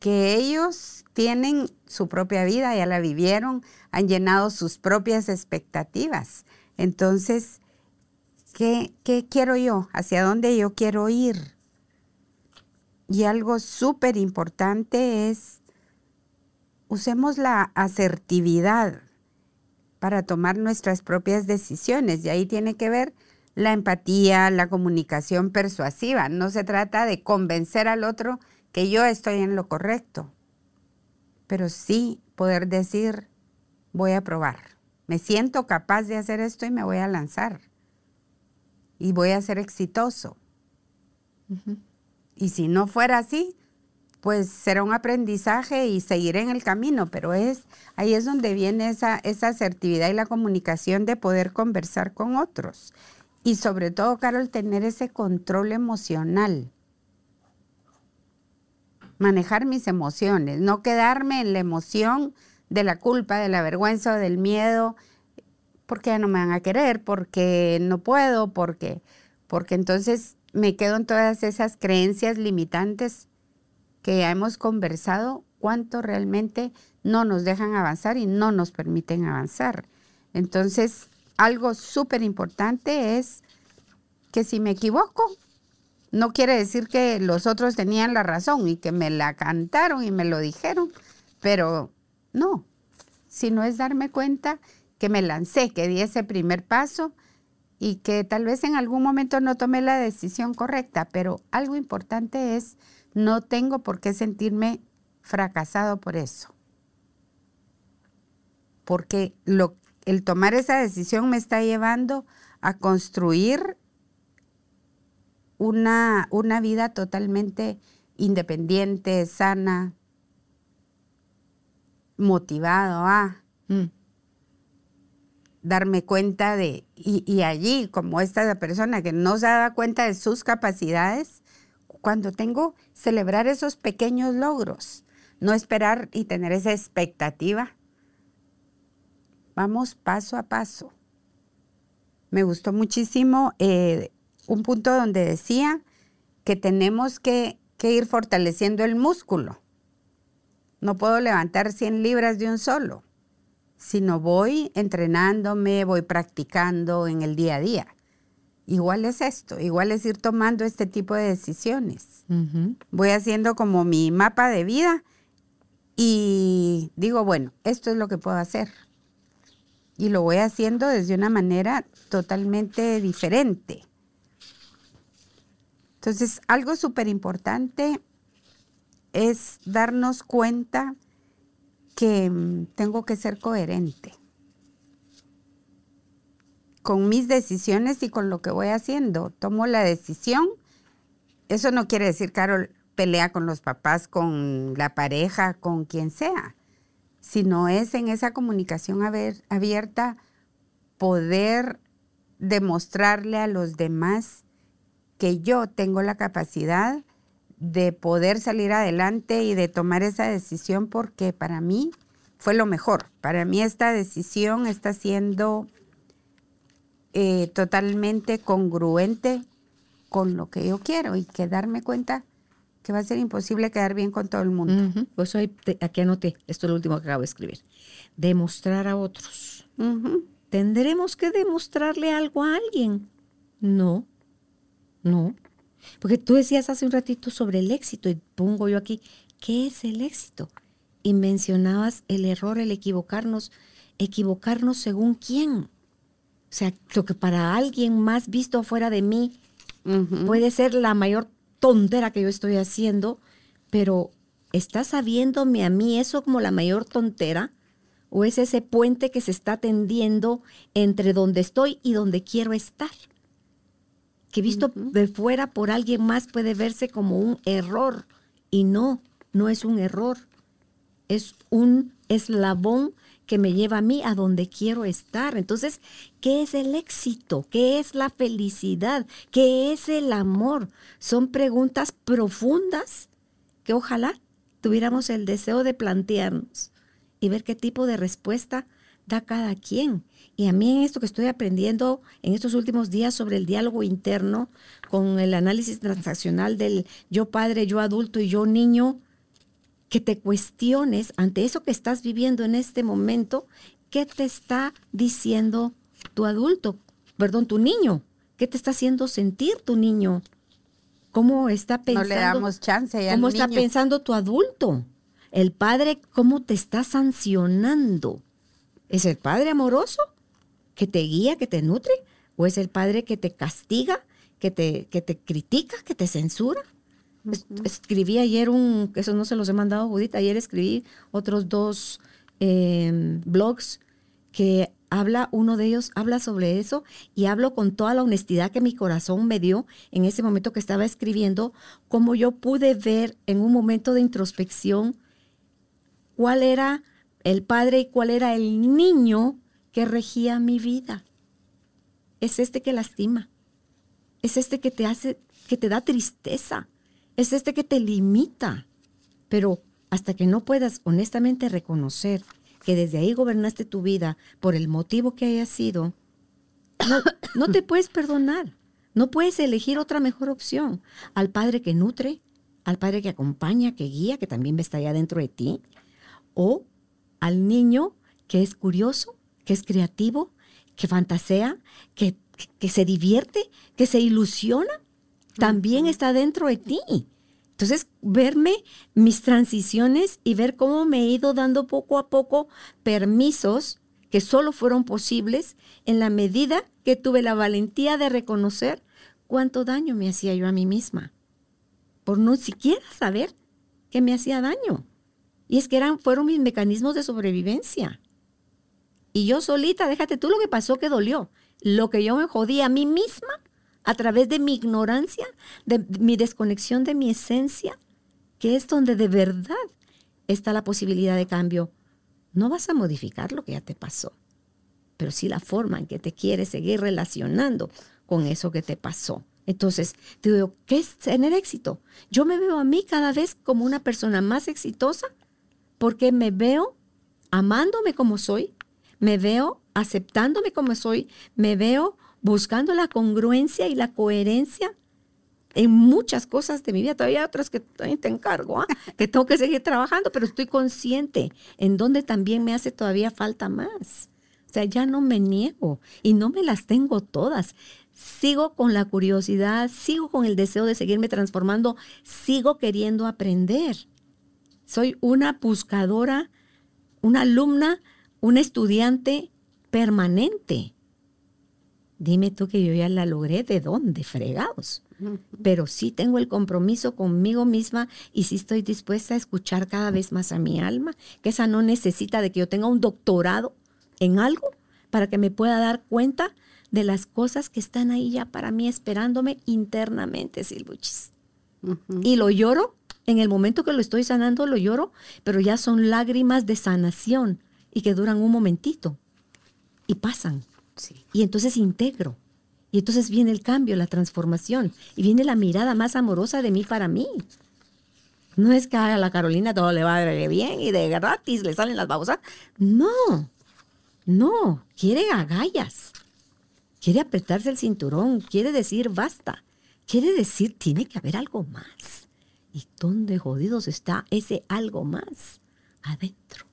que ellos tienen su propia vida, ya la vivieron, han llenado sus propias expectativas. Entonces, ¿qué, quiero yo? ¿Hacia dónde yo quiero ir? Y algo súper importante es, usemos la asertividad para tomar nuestras propias decisiones. Y ahí tiene que ver la empatía, la comunicación persuasiva. No se trata de convencer al otro que yo estoy en lo correcto, pero sí poder decir, voy a probar. Me siento capaz de hacer esto y me voy a lanzar. Y voy a ser exitoso. Y si no fuera así, pues será un aprendizaje y seguiré en el camino, pero es ahí es donde viene esa, esa asertividad y la comunicación de poder conversar con otros. Y sobre todo, Carol, tener ese control emocional. Manejar mis emociones, no quedarme en la emoción de la culpa, de la vergüenza del miedo, porque ya no me van a querer, porque no puedo, porque, porque entonces me quedo en todas esas creencias limitantes que ya hemos conversado, cuánto realmente no nos dejan avanzar y no nos permiten avanzar. Entonces, algo súper importante es que si me equivoco, no quiere decir que los otros tenían la razón y que me la cantaron y me lo dijeron, pero no, sino es darme cuenta que me lancé, que di ese primer paso y que tal vez en algún momento no tomé la decisión correcta, pero algo importante es no tengo por qué sentirme fracasado por eso. Porque el tomar esa decisión me está llevando a construir una, una vida totalmente independiente, sana, motivado a mm. darme cuenta de, y, y, allí, como esta persona que no se da cuenta de sus capacidades, cuando tengo celebrar esos pequeños logros, no esperar y tener esa expectativa Vamos paso a paso. Me gustó muchísimo eh, un punto donde decía que tenemos que, que ir fortaleciendo el músculo. No puedo levantar 100 libras de un solo, sino voy entrenándome, voy practicando en el día a día. Igual es esto, igual es ir tomando este tipo de decisiones. Voy haciendo como mi mapa de vida y digo, bueno, esto es lo que puedo hacer y lo voy haciendo desde una manera totalmente diferente. Entonces, algo súper importante es darnos cuenta que mm, tengo que ser coherente con mis decisiones y con lo que voy haciendo. Tomo la decisión. Eso no quiere decir, Carol, pelea con los papás, con la pareja, con quien sea sino es en esa comunicación abierta poder demostrarle a los demás que yo tengo la capacidad de poder salir adelante y de tomar esa decisión porque para mí fue lo mejor. Para mí esta decisión está siendo eh, totalmente congruente con lo que yo quiero y que darme cuenta que va a ser imposible quedar bien con todo el mundo. Pues aquí anoté, esto es lo último que acabo de escribir. Demostrar a otros. ¿Tendremos que demostrarle algo a alguien? No, no. Porque tú decías hace un ratito sobre el éxito y pongo yo aquí, ¿qué es el éxito? Y mencionabas el error, el equivocarnos, equivocarnos según quién. O sea, lo que para alguien más visto fuera de mí puede ser la mayor tontera que yo estoy haciendo, pero ¿está sabiéndome a mí eso como la mayor tontera? ¿O es ese puente que se está tendiendo entre donde estoy y donde quiero estar? Que visto de fuera por alguien más puede verse como un error. Y no, no es un error. Es un eslabón que me lleva a mí a donde quiero estar. Entonces, ¿qué es el éxito? ¿Qué es la felicidad? ¿Qué es el amor? Son preguntas profundas que ojalá tuviéramos el deseo de plantearnos y ver qué tipo de respuesta da cada quien. Y a mí en esto que estoy aprendiendo en estos últimos días sobre el diálogo interno con el análisis transaccional del yo padre, yo adulto y yo niño, que te cuestiones ante eso que estás viviendo en este momento, ¿qué te está diciendo tu adulto, perdón, tu niño? ¿Qué te está haciendo sentir tu niño? cómo está pensando. No le damos chance. ¿Cómo está pensando tu adulto? El padre, ¿cómo te está sancionando? ¿Es el padre amoroso que te guía, que te nutre? ¿O es el padre que te castiga, que te, que te critica, que te censura? Escribí ayer un, eso no se los he mandado, Judith, ayer escribí otros dos em, blogs que habla, uno de ellos habla sobre eso y hablo con toda la honestidad que mi corazón me dio en ese momento que estaba escribiendo, cómo yo pude ver en un momento de introspección cuál era el padre y cuál era el niño que regía mi vida. Es este que lastima, es este que te hace, que te da tristeza, es este que te limita. Pero hasta que no puedas honestamente reconocer que desde ahí gobernaste tu vida por el motivo que haya sido, no, te puedes perdonar. No puedes elegir otra mejor opción. Al Padre que nutre, al Padre que acompaña, que guía, que también está allá dentro de ti, o al niño que es curioso, que es creativo, que fantasea, que, que se divierte, que se ilusiona también está dentro de ti. Entonces, verme mis transiciones y ver cómo me he ido dando poco a poco permisos que solo fueron posibles en la medida que tuve la valentía de reconocer cuánto daño me hacía yo a mí misma, por no siquiera saber que me hacía daño. Y es que eran, fueron mis mecanismos de sobrevivencia. Y yo solita, déjate tú lo que pasó que dolió. Lo que yo me jodí a mí misma a través de mi ignorancia, de mi desconexión de mi esencia, que es donde de verdad está la posibilidad de cambio. No vas a modificar lo que ya te pasó, pero sí la forma en que te quieres seguir relacionando con eso que te pasó. Entonces, te digo, ¿qué es tener éxito? Yo me veo a mí cada vez como una persona más exitosa porque me veo amándome como soy, me veo aceptándome como soy, me veo buscando la congruencia y la coherencia en muchas cosas de mi vida. Todavía hay otras que te encargo, ¿ah? que tengo que seguir trabajando, pero estoy consciente en donde también me hace todavía falta más. O sea, ya no me niego y no me las tengo todas. Sigo con la curiosidad, sigo con el deseo de seguirme transformando, sigo queriendo aprender. Soy una buscadora, una alumna, una estudiante permanente. Dime tú que yo ya la logré, ¿de dónde? Fregados. Pero sí tengo el compromiso conmigo misma y sí estoy dispuesta a escuchar cada vez más a mi alma, que esa no necesita de que yo tenga un doctorado en algo para que me pueda dar cuenta de las cosas que están ahí ya para mí esperándome internamente, Silbuchis. Y lo lloro, en el momento que lo estoy sanando, lo lloro, pero ya son lágrimas de sanación y que duran un momentito y pasan. Y entonces integro. Y entonces viene el cambio, la transformación. Y viene la mirada más amorosa de mí para mí. No es que a la Carolina todo le va bien y de gratis le salen las babosas. No, no, quiere agallas. Quiere apretarse el cinturón, quiere decir basta. Quiere decir tiene que haber algo más. ¿Y dónde jodidos está ese algo más? Adentro.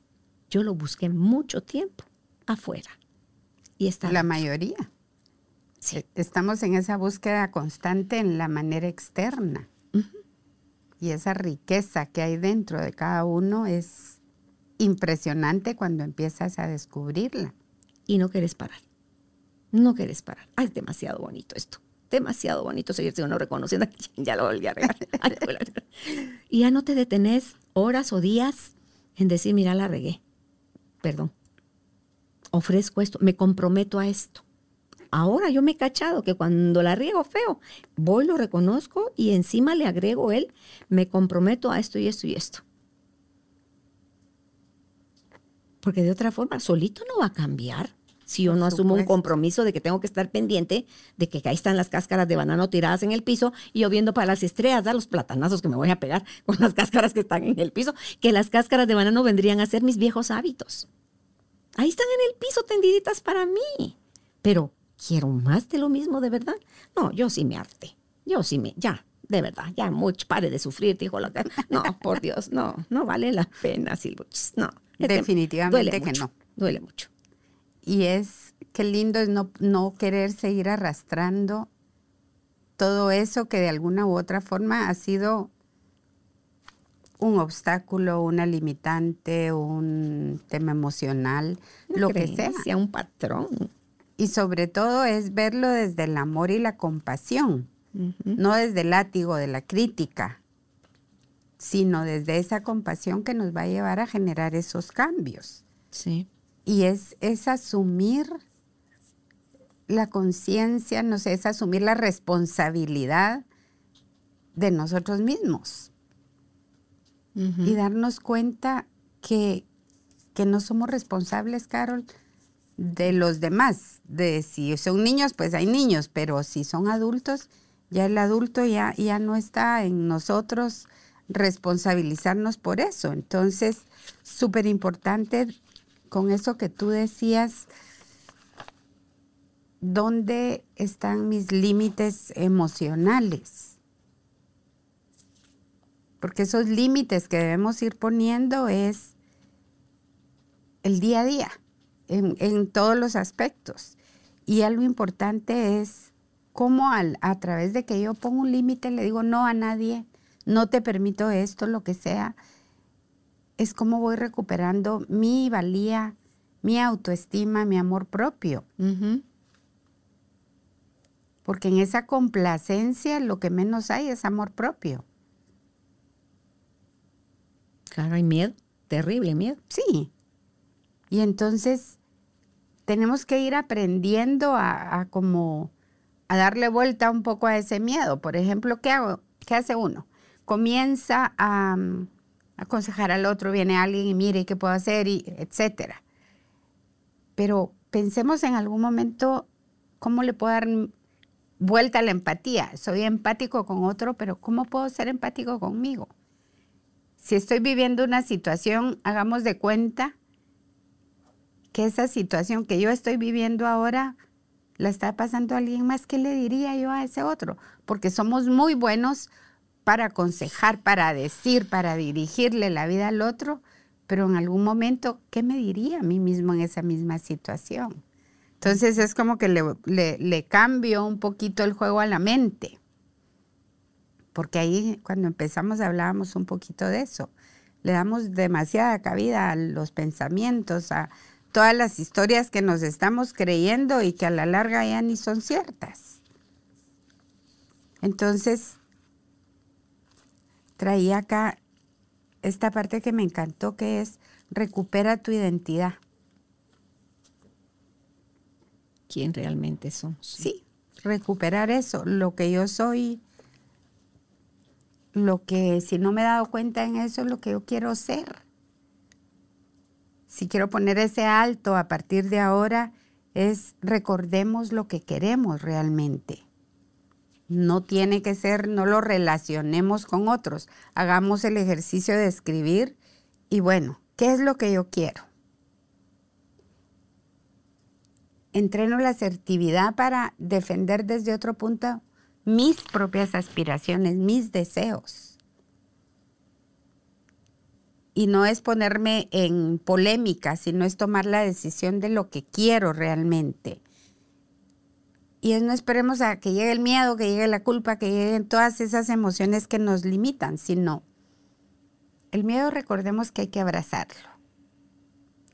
Yo lo busqué mucho tiempo afuera. Y está la mayoría. Sí. Estamos en esa búsqueda constante en la manera externa. Y esa riqueza que hay dentro de cada uno es impresionante cuando empiezas a descubrirla. Y no quieres parar. No quieres parar. es demasiado bonito esto. Demasiado bonito seguirse uno reconociendo. ya lo volví a regar. y ya no te detenés horas o días en decir, mira, la regué. Perdón ofrezco esto, me comprometo a esto. Ahora yo me he cachado que cuando la riego feo, voy, lo reconozco y encima le agrego él, me comprometo a esto y esto y esto. Porque de otra forma, solito no va a cambiar. Si yo no asumo un compromiso de que tengo que estar pendiente de que ahí están las cáscaras de banano tiradas en el piso y yo viendo para las estrellas, da los platanazos que me voy a pegar con las cáscaras que están en el piso, que las cáscaras de banano vendrían a ser mis viejos hábitos. Ahí están en el piso tendiditas para mí. Pero, ¿quiero más de lo mismo de verdad? No, yo sí me harté. Yo sí me, ya, de verdad, ya mucho, pare de sufrir, dijo la No, por Dios, no, no vale la pena, Silbuchis, no. Definitivamente que no. Duele mucho. Y es, qué lindo es no, no querer seguir arrastrando todo eso que de alguna u otra forma ha sido un obstáculo, una limitante, un tema emocional, lo que sea. un patrón. Y sobre todo es verlo desde el amor y la compasión, no desde el látigo de la crítica, sino desde esa compasión que nos va a llevar a generar esos cambios. Sí. Y es, es asumir la conciencia, no sé, es asumir la responsabilidad de nosotros mismos y darnos cuenta que, que no somos responsables, Carol, de los demás. De si son niños, pues hay niños, pero si son adultos, ya el adulto ya, ya no está en nosotros responsabilizarnos por eso. Entonces, súper importante con eso que tú decías, ¿dónde están mis límites emocionales? Porque esos límites que debemos ir poniendo es el día a día, en, todos los aspectos. Y algo importante es cómo al, a través de que yo pongo un límite le digo no a nadie, no te permito esto, lo que sea, es como voy recuperando mi valía, mi autoestima, mi amor propio. Porque en esa complacencia lo que menos hay es amor propio. Claro, hay miedo, terrible miedo. Sí. Y entonces tenemos que ir aprendiendo a, a, como a darle vuelta un poco a ese miedo. Por ejemplo, ¿qué hago? ¿Qué hace uno? comienza a, aconsejar al otro, viene alguien y mire qué puedo hacer, y etcétera. Pero pensemos en algún momento cómo le puedo dar vuelta a la empatía. Soy empático con otro, pero ¿cómo puedo ser empático conmigo? Si estoy viviendo una situación, hagamos de cuenta que esa situación que yo estoy viviendo ahora la está pasando alguien más, ¿qué le diría yo a ese otro? Porque somos muy buenos para aconsejar, para decir, para dirigirle la vida al otro, pero en algún momento, ¿qué me diría a mí mismo en esa misma situación? Entonces es como que le, cambio un poquito el juego a la mente, porque ahí cuando empezamos hablábamos un poquito de eso. Le damos demasiada cabida a los pensamientos, a todas las historias que nos estamos creyendo y que a la larga ya ni son ciertas. Entonces, traía acá esta parte que me encantó, que es recupera tu identidad. ¿Quién realmente somos? Sí, recuperar eso, lo que yo soy, lo que si no me he dado cuenta en eso, lo que yo quiero ser. Si quiero poner ese alto a partir de ahora, es recordemos lo que queremos realmente. No tiene que ser, no lo relacionemos con otros. Hagamos el ejercicio de escribir y bueno, ¿qué es lo que yo quiero? Entreno la asertividad para defender desde otro punto mis propias aspiraciones, mis deseos. Y no es ponerme en polémica, sino es tomar la decisión de lo que quiero realmente. Y es no esperemos a que llegue el miedo, que llegue la culpa, que lleguen todas esas emociones que nos limitan, sino el miedo recordemos que hay que abrazarlo.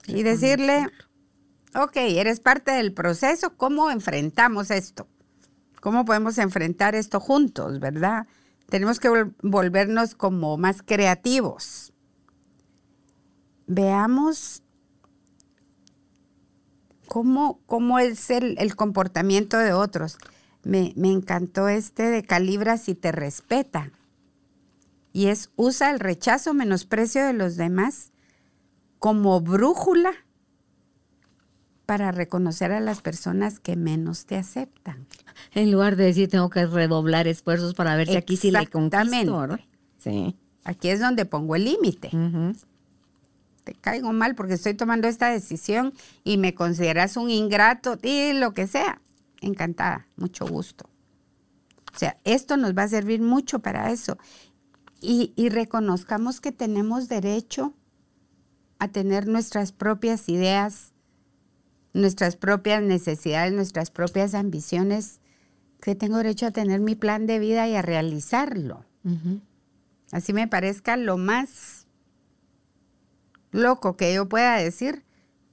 Y decirle, ok, eres parte del proceso, ¿cómo enfrentamos esto? ¿Cómo podemos enfrentar esto juntos, verdad? Tenemos que volvernos como más creativos. Veamos cómo, es el, comportamiento de otros. Me, encantó este de calibra si te respeta. Y es usa el rechazo, menosprecio de los demás como brújula para reconocer a las personas que menos te aceptan. En lugar de decir tengo que redoblar esfuerzos para ver si aquí sí le conquisto, Sí. Aquí es donde pongo el límite te caigo mal porque estoy tomando esta decisión y me consideras un ingrato y lo que sea. Encantada, mucho gusto. O sea, esto nos va a servir mucho para eso. Y, y reconozcamos que tenemos derecho a tener nuestras propias ideas, nuestras propias necesidades, nuestras propias ambiciones, que tengo derecho a tener mi plan de vida y a realizarlo. Así me parezca lo más loco que yo pueda decir,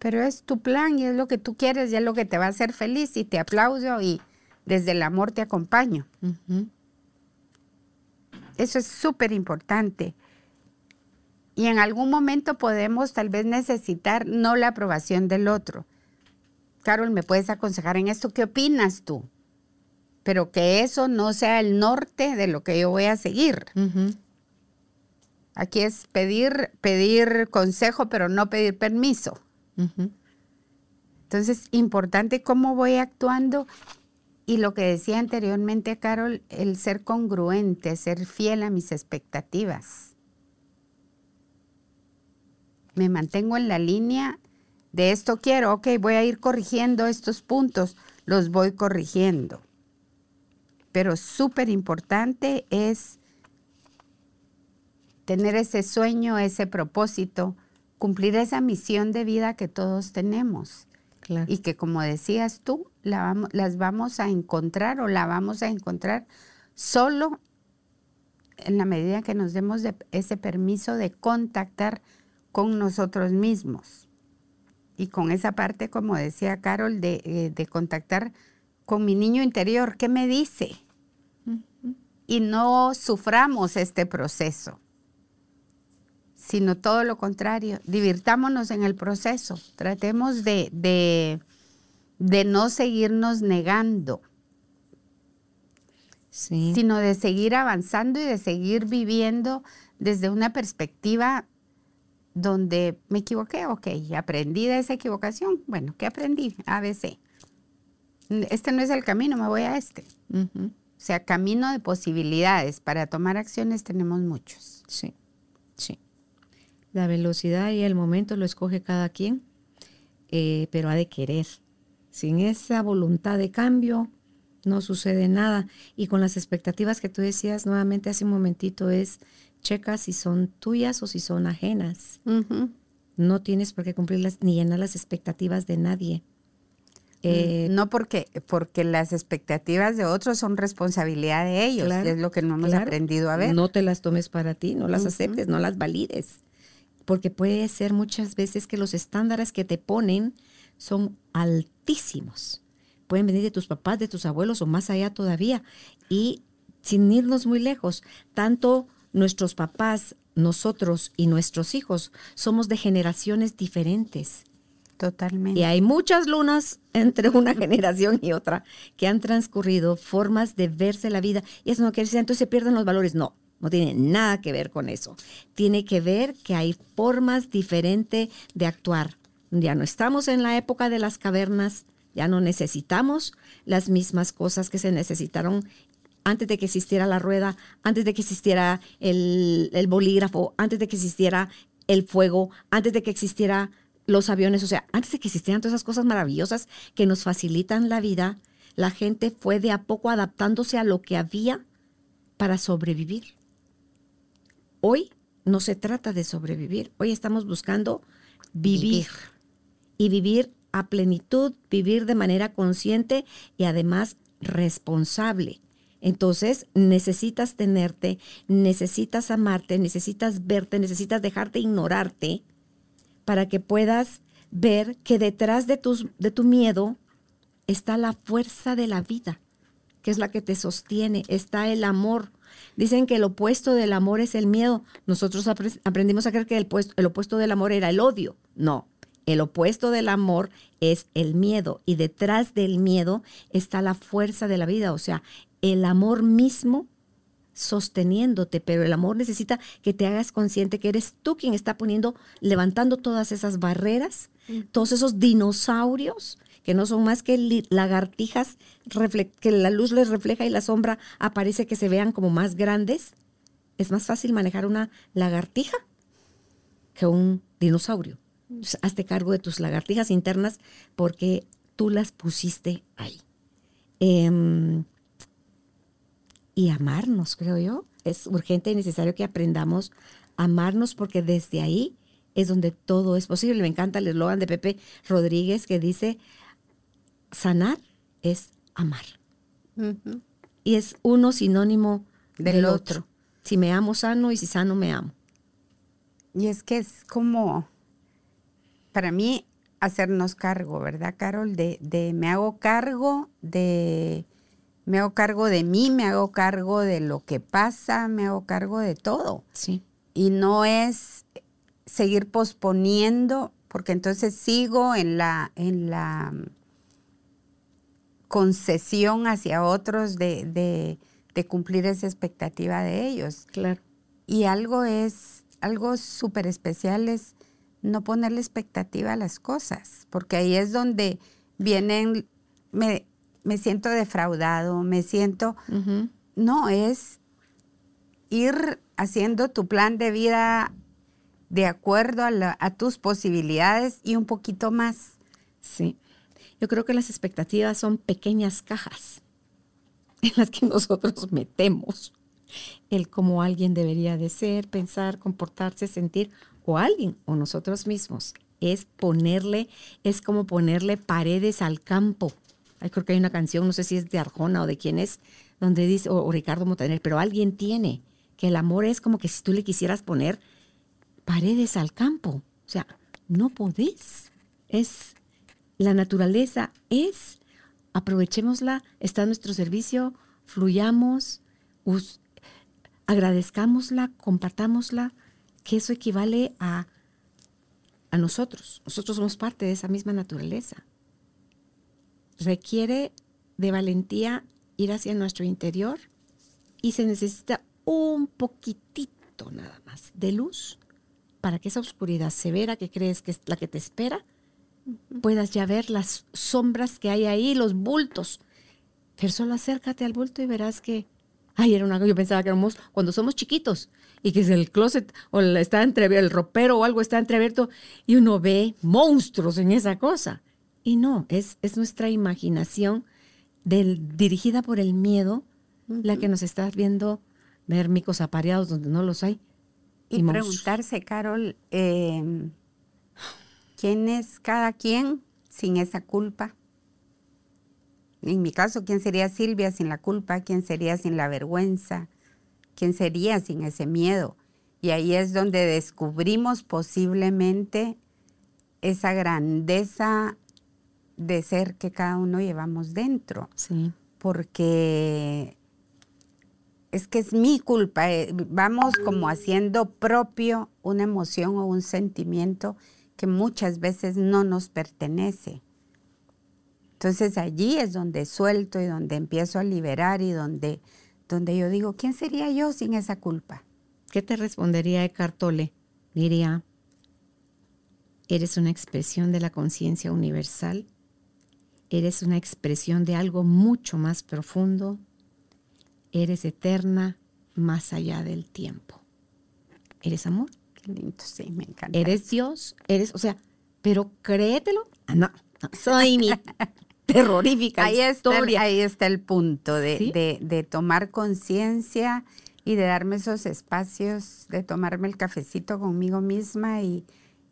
pero es tu plan y es lo que tú quieres y es lo que te va a hacer feliz y te aplaudo y desde el amor te acompaño. Eso es súper importante. Y en algún momento podemos tal vez necesitar no la aprobación del otro. Carol, ¿me puedes aconsejar en esto? ¿Qué opinas tú? Pero que eso no sea el norte de lo que yo voy a seguir. Aquí es pedir, pedir consejo, pero no pedir permiso. Entonces, importante cómo voy actuando y lo que decía anteriormente, Carol, el ser congruente, ser fiel a mis expectativas. Me mantengo en la línea de esto quiero, ok, voy a ir corrigiendo estos puntos, los voy corrigiendo. Pero súper importante es tener ese sueño, ese propósito, cumplir esa misión de vida que todos tenemos. Y que como decías tú, las vamos a encontrar o la vamos a encontrar solo en la medida que nos demos ese permiso de contactar con nosotros mismos. Y con esa parte, como decía Carol, de, eh, de contactar con mi niño interior, ¿qué me dice? Y no suframos este proceso sino todo lo contrario. Divirtámonos en el proceso. Tratemos de, de, no seguirnos negando, sino de seguir avanzando y de seguir viviendo desde una perspectiva donde me equivoqué, ok, aprendí de esa equivocación. Bueno, ¿qué aprendí? ABC. Este no es el camino, me voy a este. O sea, camino de posibilidades. Para tomar acciones tenemos muchos. Sí, sí. La velocidad y el momento lo escoge cada quien, eh, pero ha de querer. Sin esa voluntad de cambio no sucede nada. Y con las expectativas que tú decías nuevamente hace un momentito es, checa si son tuyas o si son ajenas. No tienes por qué cumplirlas ni llenar las expectativas de nadie. Eh, no porque, porque las expectativas de otros son responsabilidad de ellos, es lo que no hemos aprendido a ver. No te las tomes para ti, no las aceptes, no las valides porque puede ser muchas veces que los estándares que te ponen son altísimos. Pueden venir de tus papás, de tus abuelos o más allá todavía. Y sin irnos muy lejos, tanto nuestros papás, nosotros y nuestros hijos somos de generaciones diferentes. Totalmente. Y hay muchas lunas entre una generación y otra que han transcurrido formas de verse la vida. Y eso no quiere decir, entonces se pierden los valores. No, no tiene nada que ver con eso. Tiene que ver que hay formas diferentes de actuar. Ya no estamos en la época de las cavernas, ya no necesitamos las mismas cosas que se necesitaron antes de que existiera la rueda, antes de que existiera el, bolígrafo, antes de que existiera el fuego, antes de que existiera los aviones, o sea, antes de que existieran todas esas cosas maravillosas que nos facilitan la vida, la gente fue de a poco adaptándose a lo que había para sobrevivir. Hoy no se trata de sobrevivir, hoy estamos buscando vivir, y vivir a plenitud, vivir de manera consciente y además responsable. Entonces necesitas tenerte, necesitas amarte, necesitas verte, necesitas dejarte ignorarte para que puedas ver que detrás de, tus, de tu miedo está la fuerza de la vida, que es la que te sostiene, está el amor, Dicen que el opuesto del amor es el miedo. Nosotros aprendimos a creer que el, el opuesto del amor era el odio. No, el opuesto del amor es el miedo y detrás del miedo está la fuerza de la vida, o sea, el amor mismo sosteniéndote, pero el amor necesita que te hagas consciente que eres tú quien está poniendo, levantando todas esas barreras, todos esos dinosaurios que no son más que lagartijas que la luz les refleja y la sombra aparece que se vean como más grandes. Es más fácil manejar una lagartija que un dinosaurio. hazte cargo de tus lagartijas internas porque tú las pusiste ahí. Em, y amarnos, creo yo. Es urgente y necesario que aprendamos a amarnos porque desde ahí es donde todo es posible. Me encanta el eslogan de Pepe Rodríguez que dice, sanar es amar. Y es uno sinónimo del, Del otro. otro. Si me amo sano y si sano me amo. Y es que es como, para mí, hacernos cargo, ¿verdad, Carol? De, de me hago cargo de, me hago cargo de mí, me hago cargo de lo que pasa, me hago cargo de todo. Sí. Y no es seguir posponiendo, porque entonces sigo en la, en la concesión hacia otros de, de, de cumplir esa expectativa de ellos. Claro. Y algo es, algo súper especial es no ponerle expectativa a las cosas, porque ahí es donde vienen, me, me siento defraudado, me siento, no, es ir haciendo tu plan de vida de acuerdo a, la- a tus posibilidades y un poquito más. Sí. Yo creo que las expectativas son pequeñas cajas en las que nosotros metemos el cómo alguien debería de ser, pensar, comportarse, sentir, o alguien, o nosotros mismos. Es ponerle, es como ponerle paredes al campo. Ay, creo que hay una canción, no sé si es de Arjona o de quién es, donde dice, o, Ricardo Montaner, pero alguien tiene, que el amor es como que si tú le quisieras poner paredes al campo. O sea, no podés. Es la naturaleza es, aprovechémosla, está a nuestro servicio, fluyamos, us- agradezcámosla, compartámosla, que eso equivale a, a nosotros. Nosotros somos parte de esa misma naturaleza. Requiere de valentía ir hacia nuestro interior y se necesita un poquitito nada más de luz para que esa oscuridad severa que crees que es la que te espera, puedas ya ver las sombras que hay ahí, los bultos. Pero solo acércate al bulto y verás que, ay, era una, yo pensaba que éramos cuando somos chiquitos y que es el closet o está entreabierto, el ropero o algo está entreabierto y uno ve monstruos en esa cosa. Y no, es, es nuestra imaginación del, dirigida por el miedo la que nos está viendo ver micos apareados donde no los hay. Y, preguntarse, Carol, eh, ¿quién es cada quien sin esa culpa? En mi caso, ¿quién sería Silvia sin la culpa? ¿Quién sería sin la vergüenza? ¿Quién sería sin ese miedo? Y ahí es donde descubrimos posiblemente esa grandeza de ser que cada uno llevamos dentro Sí. porque es que es mi culpa. eh, Vamos como haciendo propio una emoción o un sentimiento que muchas veces no nos pertenece. Entonces allí es donde suelto y donde empiezo a liberar y donde, donde yo digo, ¿quién sería yo sin esa culpa? ¿Qué te respondería Eckhart Tolle? Diría, eres una expresión de la conciencia universal, eres una expresión de algo mucho más profundo, eres eterna más allá del tiempo. ¿Eres amor? Qué lindo, sí, me encanta. ¿Eres Dios? ¿Eres, o sea, pero créetelo? Ah, no, no, soy mi terrorífica ahí está, el- historia. ahí está el punto de, ¿Sí? de- de tomar conciencia y de darme esos espacios, de tomarme el cafecito conmigo misma y,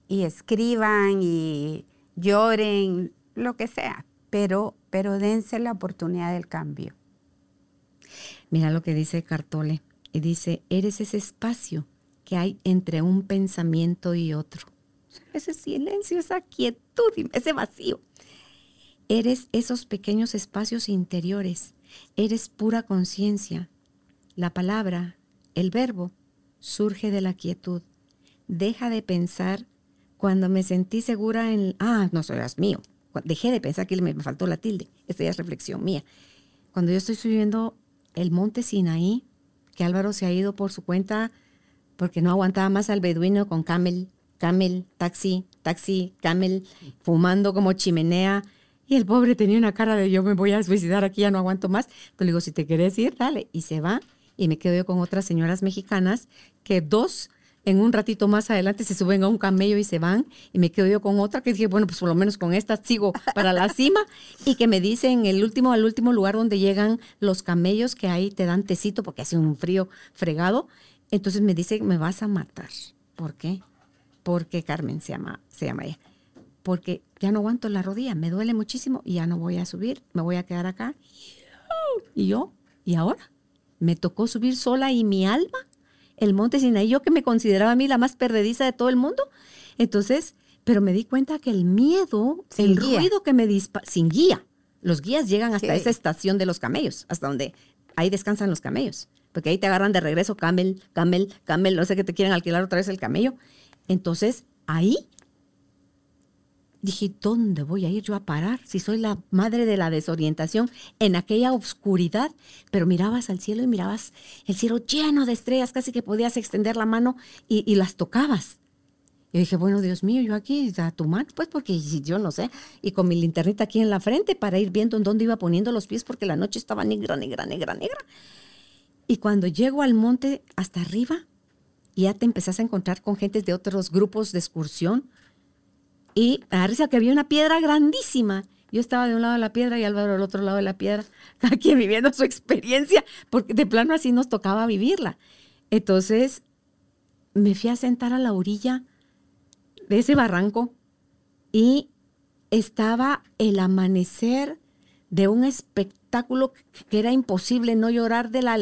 y escriban y lloren, lo que sea, pero, pero dense la oportunidad del cambio. Mira lo que dice Cartole. Y dice, eres ese espacio que hay entre un pensamiento y otro. Ese silencio, esa quietud, ese vacío. Eres esos pequeños espacios interiores. Eres pura conciencia. La palabra, el verbo, surge de la quietud. Deja de pensar cuando me sentí segura en... Ah, no, era mío. Dejé de pensar que me faltó la tilde. Esta ya es reflexión mía. Cuando yo estoy subiendo el monte Sinaí, que Álvaro se ha ido por su cuenta porque no aguantaba más al beduino con camel, camel, taxi, taxi, camel, fumando como chimenea. Y el pobre tenía una cara de yo me voy a suicidar aquí, ya no aguanto más. Entonces le digo, si te quieres ir, dale. Y se va. Y me quedo yo con otras señoras mexicanas que dos en un ratito más adelante se suben a un camello y se van. Y me quedo yo con otra que dije, bueno, pues por lo menos con esta sigo para la cima. Y que me dicen el último, al último lugar donde llegan los camellos, que ahí te dan tecito porque hace un frío fregado. Entonces me dice, me vas a matar. ¿Por qué? Porque Carmen se llama, se llama ella. Porque ya no aguanto la rodilla, me duele muchísimo y ya no voy a subir, me voy a quedar acá. Y yo, ¿y ahora? Me tocó subir sola y mi alma, el monte Sinaí, yo que me consideraba a mí la más perdediza de todo el mundo. Entonces, pero me di cuenta que el miedo, Sin el guía. ruido que me dispara, sin guía, los guías llegan hasta esa estación de los camellos, hasta donde ahí descansan los camellos, porque ahí te agarran de regreso camel, camel, camel, no sé que te quieren alquilar otra vez el camello. Entonces, ahí dije, ¿dónde voy a ir yo a parar si soy la madre de la desorientación en aquella oscuridad? Pero mirabas al cielo y mirabas el cielo lleno de estrellas, casi que podías extender la mano y, y las tocabas. Y dije, bueno, Dios mío, yo aquí a tu mano, pues porque yo no sé, y con mi linternita aquí en la frente para ir viendo en dónde iba poniendo los pies porque la noche estaba negra, negra, negra, negra. Y cuando llego al monte hasta arriba, ya te empezás a encontrar con gentes de otros grupos de excursión. Y a risa que había una piedra grandísima. Yo estaba de un lado de la piedra y Álvaro del otro lado de la piedra, cada quien viviendo su experiencia, porque de plano así nos tocaba vivirla. Entonces me fui a sentar a la orilla de ese barranco y estaba el amanecer de un espectáculo que era imposible no llorar de la,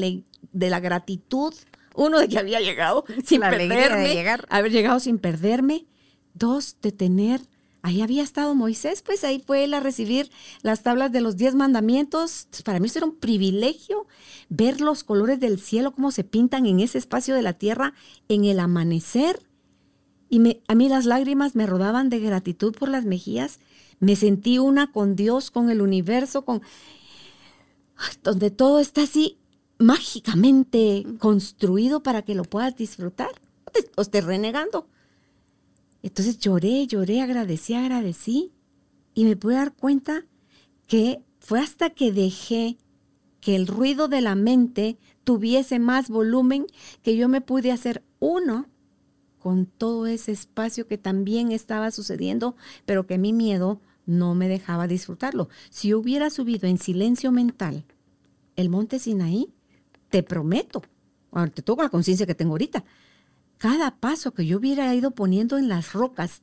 de la gratitud. Uno, de que había llegado sin La alegría de perderme, llegar. haber llegado sin perderme. Dos, de tener, ahí había estado Moisés, pues ahí fue él a recibir las tablas de los diez mandamientos. Para mí eso era un privilegio ver los colores del cielo, cómo se pintan en ese espacio de la tierra en el amanecer. Y me, a mí las lágrimas me rodaban de gratitud por las mejillas. Me sentí una con Dios, con el universo, con donde todo está así mágicamente construido para que lo puedas disfrutar. O te, o estés renegando. Entonces lloré, lloré, agradecí, agradecí. Y me pude dar cuenta que fue hasta que dejé que el ruido de la mente tuviese más volumen que yo me pude hacer uno con todo ese espacio que también estaba sucediendo, pero que mi miedo no me dejaba disfrutarlo. Si yo hubiera subido en silencio mental el monte Sinaí, te prometo, ahora te toco la conciencia que tengo ahorita, cada paso que yo hubiera ido poniendo en las rocas,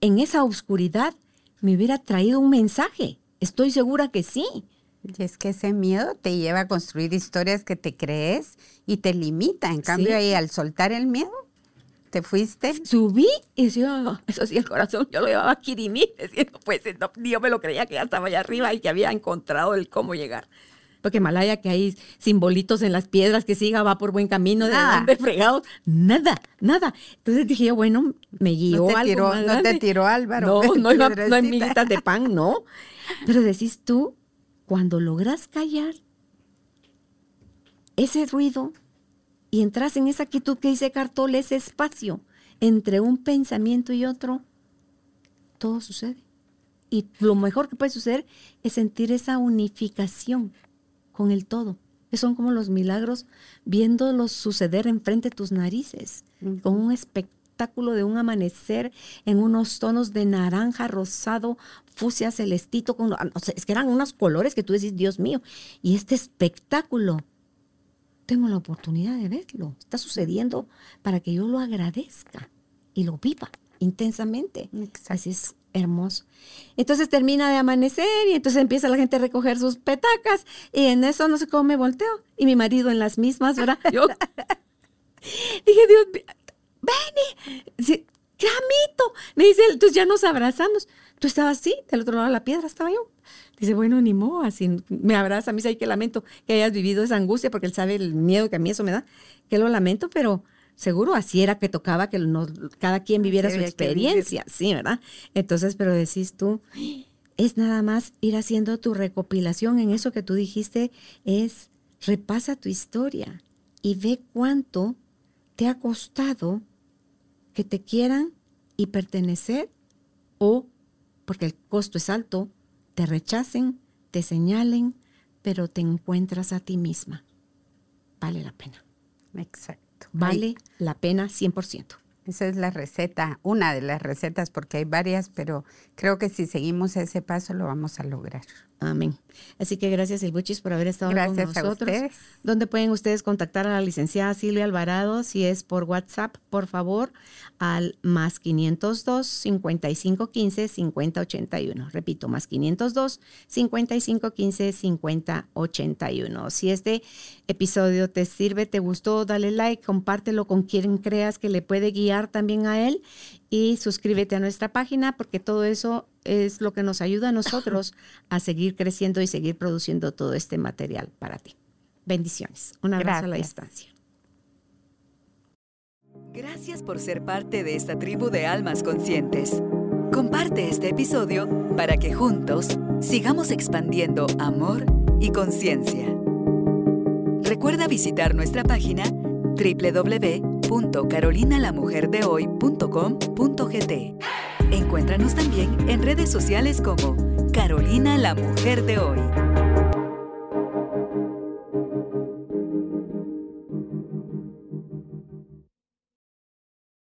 en esa oscuridad, me hubiera traído un mensaje. Estoy segura que sí. Y es que ese miedo te lleva a construir historias que te crees y te limita. En cambio, Sí. ahí al soltar el miedo, te fuiste. Subí y decía, "Ah, eso sí, el corazón, yo lo llevaba Kirimí, diciendo, pues no, yo me lo creía que ya estaba allá arriba y que había encontrado el cómo llegar. Porque Malaya, que hay simbolitos en las piedras, que siga, va por buen camino, de Nada. dónde fregados, nada, nada. Entonces dije yo, bueno, me guió No te algo tiró, más no grande. te tiró Álvaro. No, no, hay, no hay miguitas de pan, no. Pero decís tú, cuando logras callar ese ruido y entras en esa quietud que dice Cartol, ese espacio entre un pensamiento y otro, todo sucede. Y lo mejor que puede suceder es sentir esa unificación con el todo. Que son como los milagros viéndolos suceder enfrente de tus narices, con un espectáculo de un amanecer en unos tonos de naranja, rosado, fucsia, celestito, con, o sea, es que eran unos colores que tú decís, Dios mío, y este espectáculo, tengo la oportunidad de verlo, está sucediendo para que yo lo agradezca y lo viva intensamente. Exacto. Así es hermoso. Entonces termina de amanecer y entonces empieza la gente a recoger sus petacas y en eso no sé cómo me volteo y mi marido en las mismas, ¿verdad? Yo dije, Dios ven, sí, qué amito. Me dice, entonces ya nos abrazamos. Tú estabas así, del otro lado de la piedra estaba yo. Dice, bueno, ni modo, así me abraza. A mí sí que lamento que hayas vivido esa angustia porque él sabe el miedo que a mí eso me da, que lo lamento, pero seguro así era que tocaba que nos- cada quien viviera su experiencia, sí, ¿verdad? Entonces, pero decís tú, es nada más ir haciendo tu recopilación en eso que tú dijiste, es repasa tu historia y ve cuánto te ha costado que te quieran y pertenecer o, porque el costo es alto, te rechacen, te señalen, pero te encuentras a ti misma. Vale la pena. Exacto. Vale Ahí- la pena 100%. Esa es la receta, una de las recetas, porque hay varias, pero creo que si seguimos ese paso lo vamos a lograr. Amén. Así que gracias, Elbuchis, por haber estado gracias con nosotros. A ustedes. ¿Dónde pueden ustedes contactar a la licenciada Silvia Alvarado? Si es por WhatsApp, por favor, al más 502 5515 5081. Repito, más 502 5515 5081. Si este episodio te sirve, te gustó, dale like, compártelo con quien creas que le puede guiar también a él y suscríbete a nuestra página porque todo eso es lo que nos ayuda a nosotros a seguir creciendo y seguir produciendo todo este material para ti. Bendiciones. Un abrazo a la distancia. Gracias por ser parte de esta tribu de almas conscientes. Comparte este episodio para que juntos sigamos expandiendo amor y conciencia. Recuerda visitar nuestra página www.carolinalamujerdehoy.com.gt. Encuéntranos también en redes sociales como Carolina la Mujer de Hoy.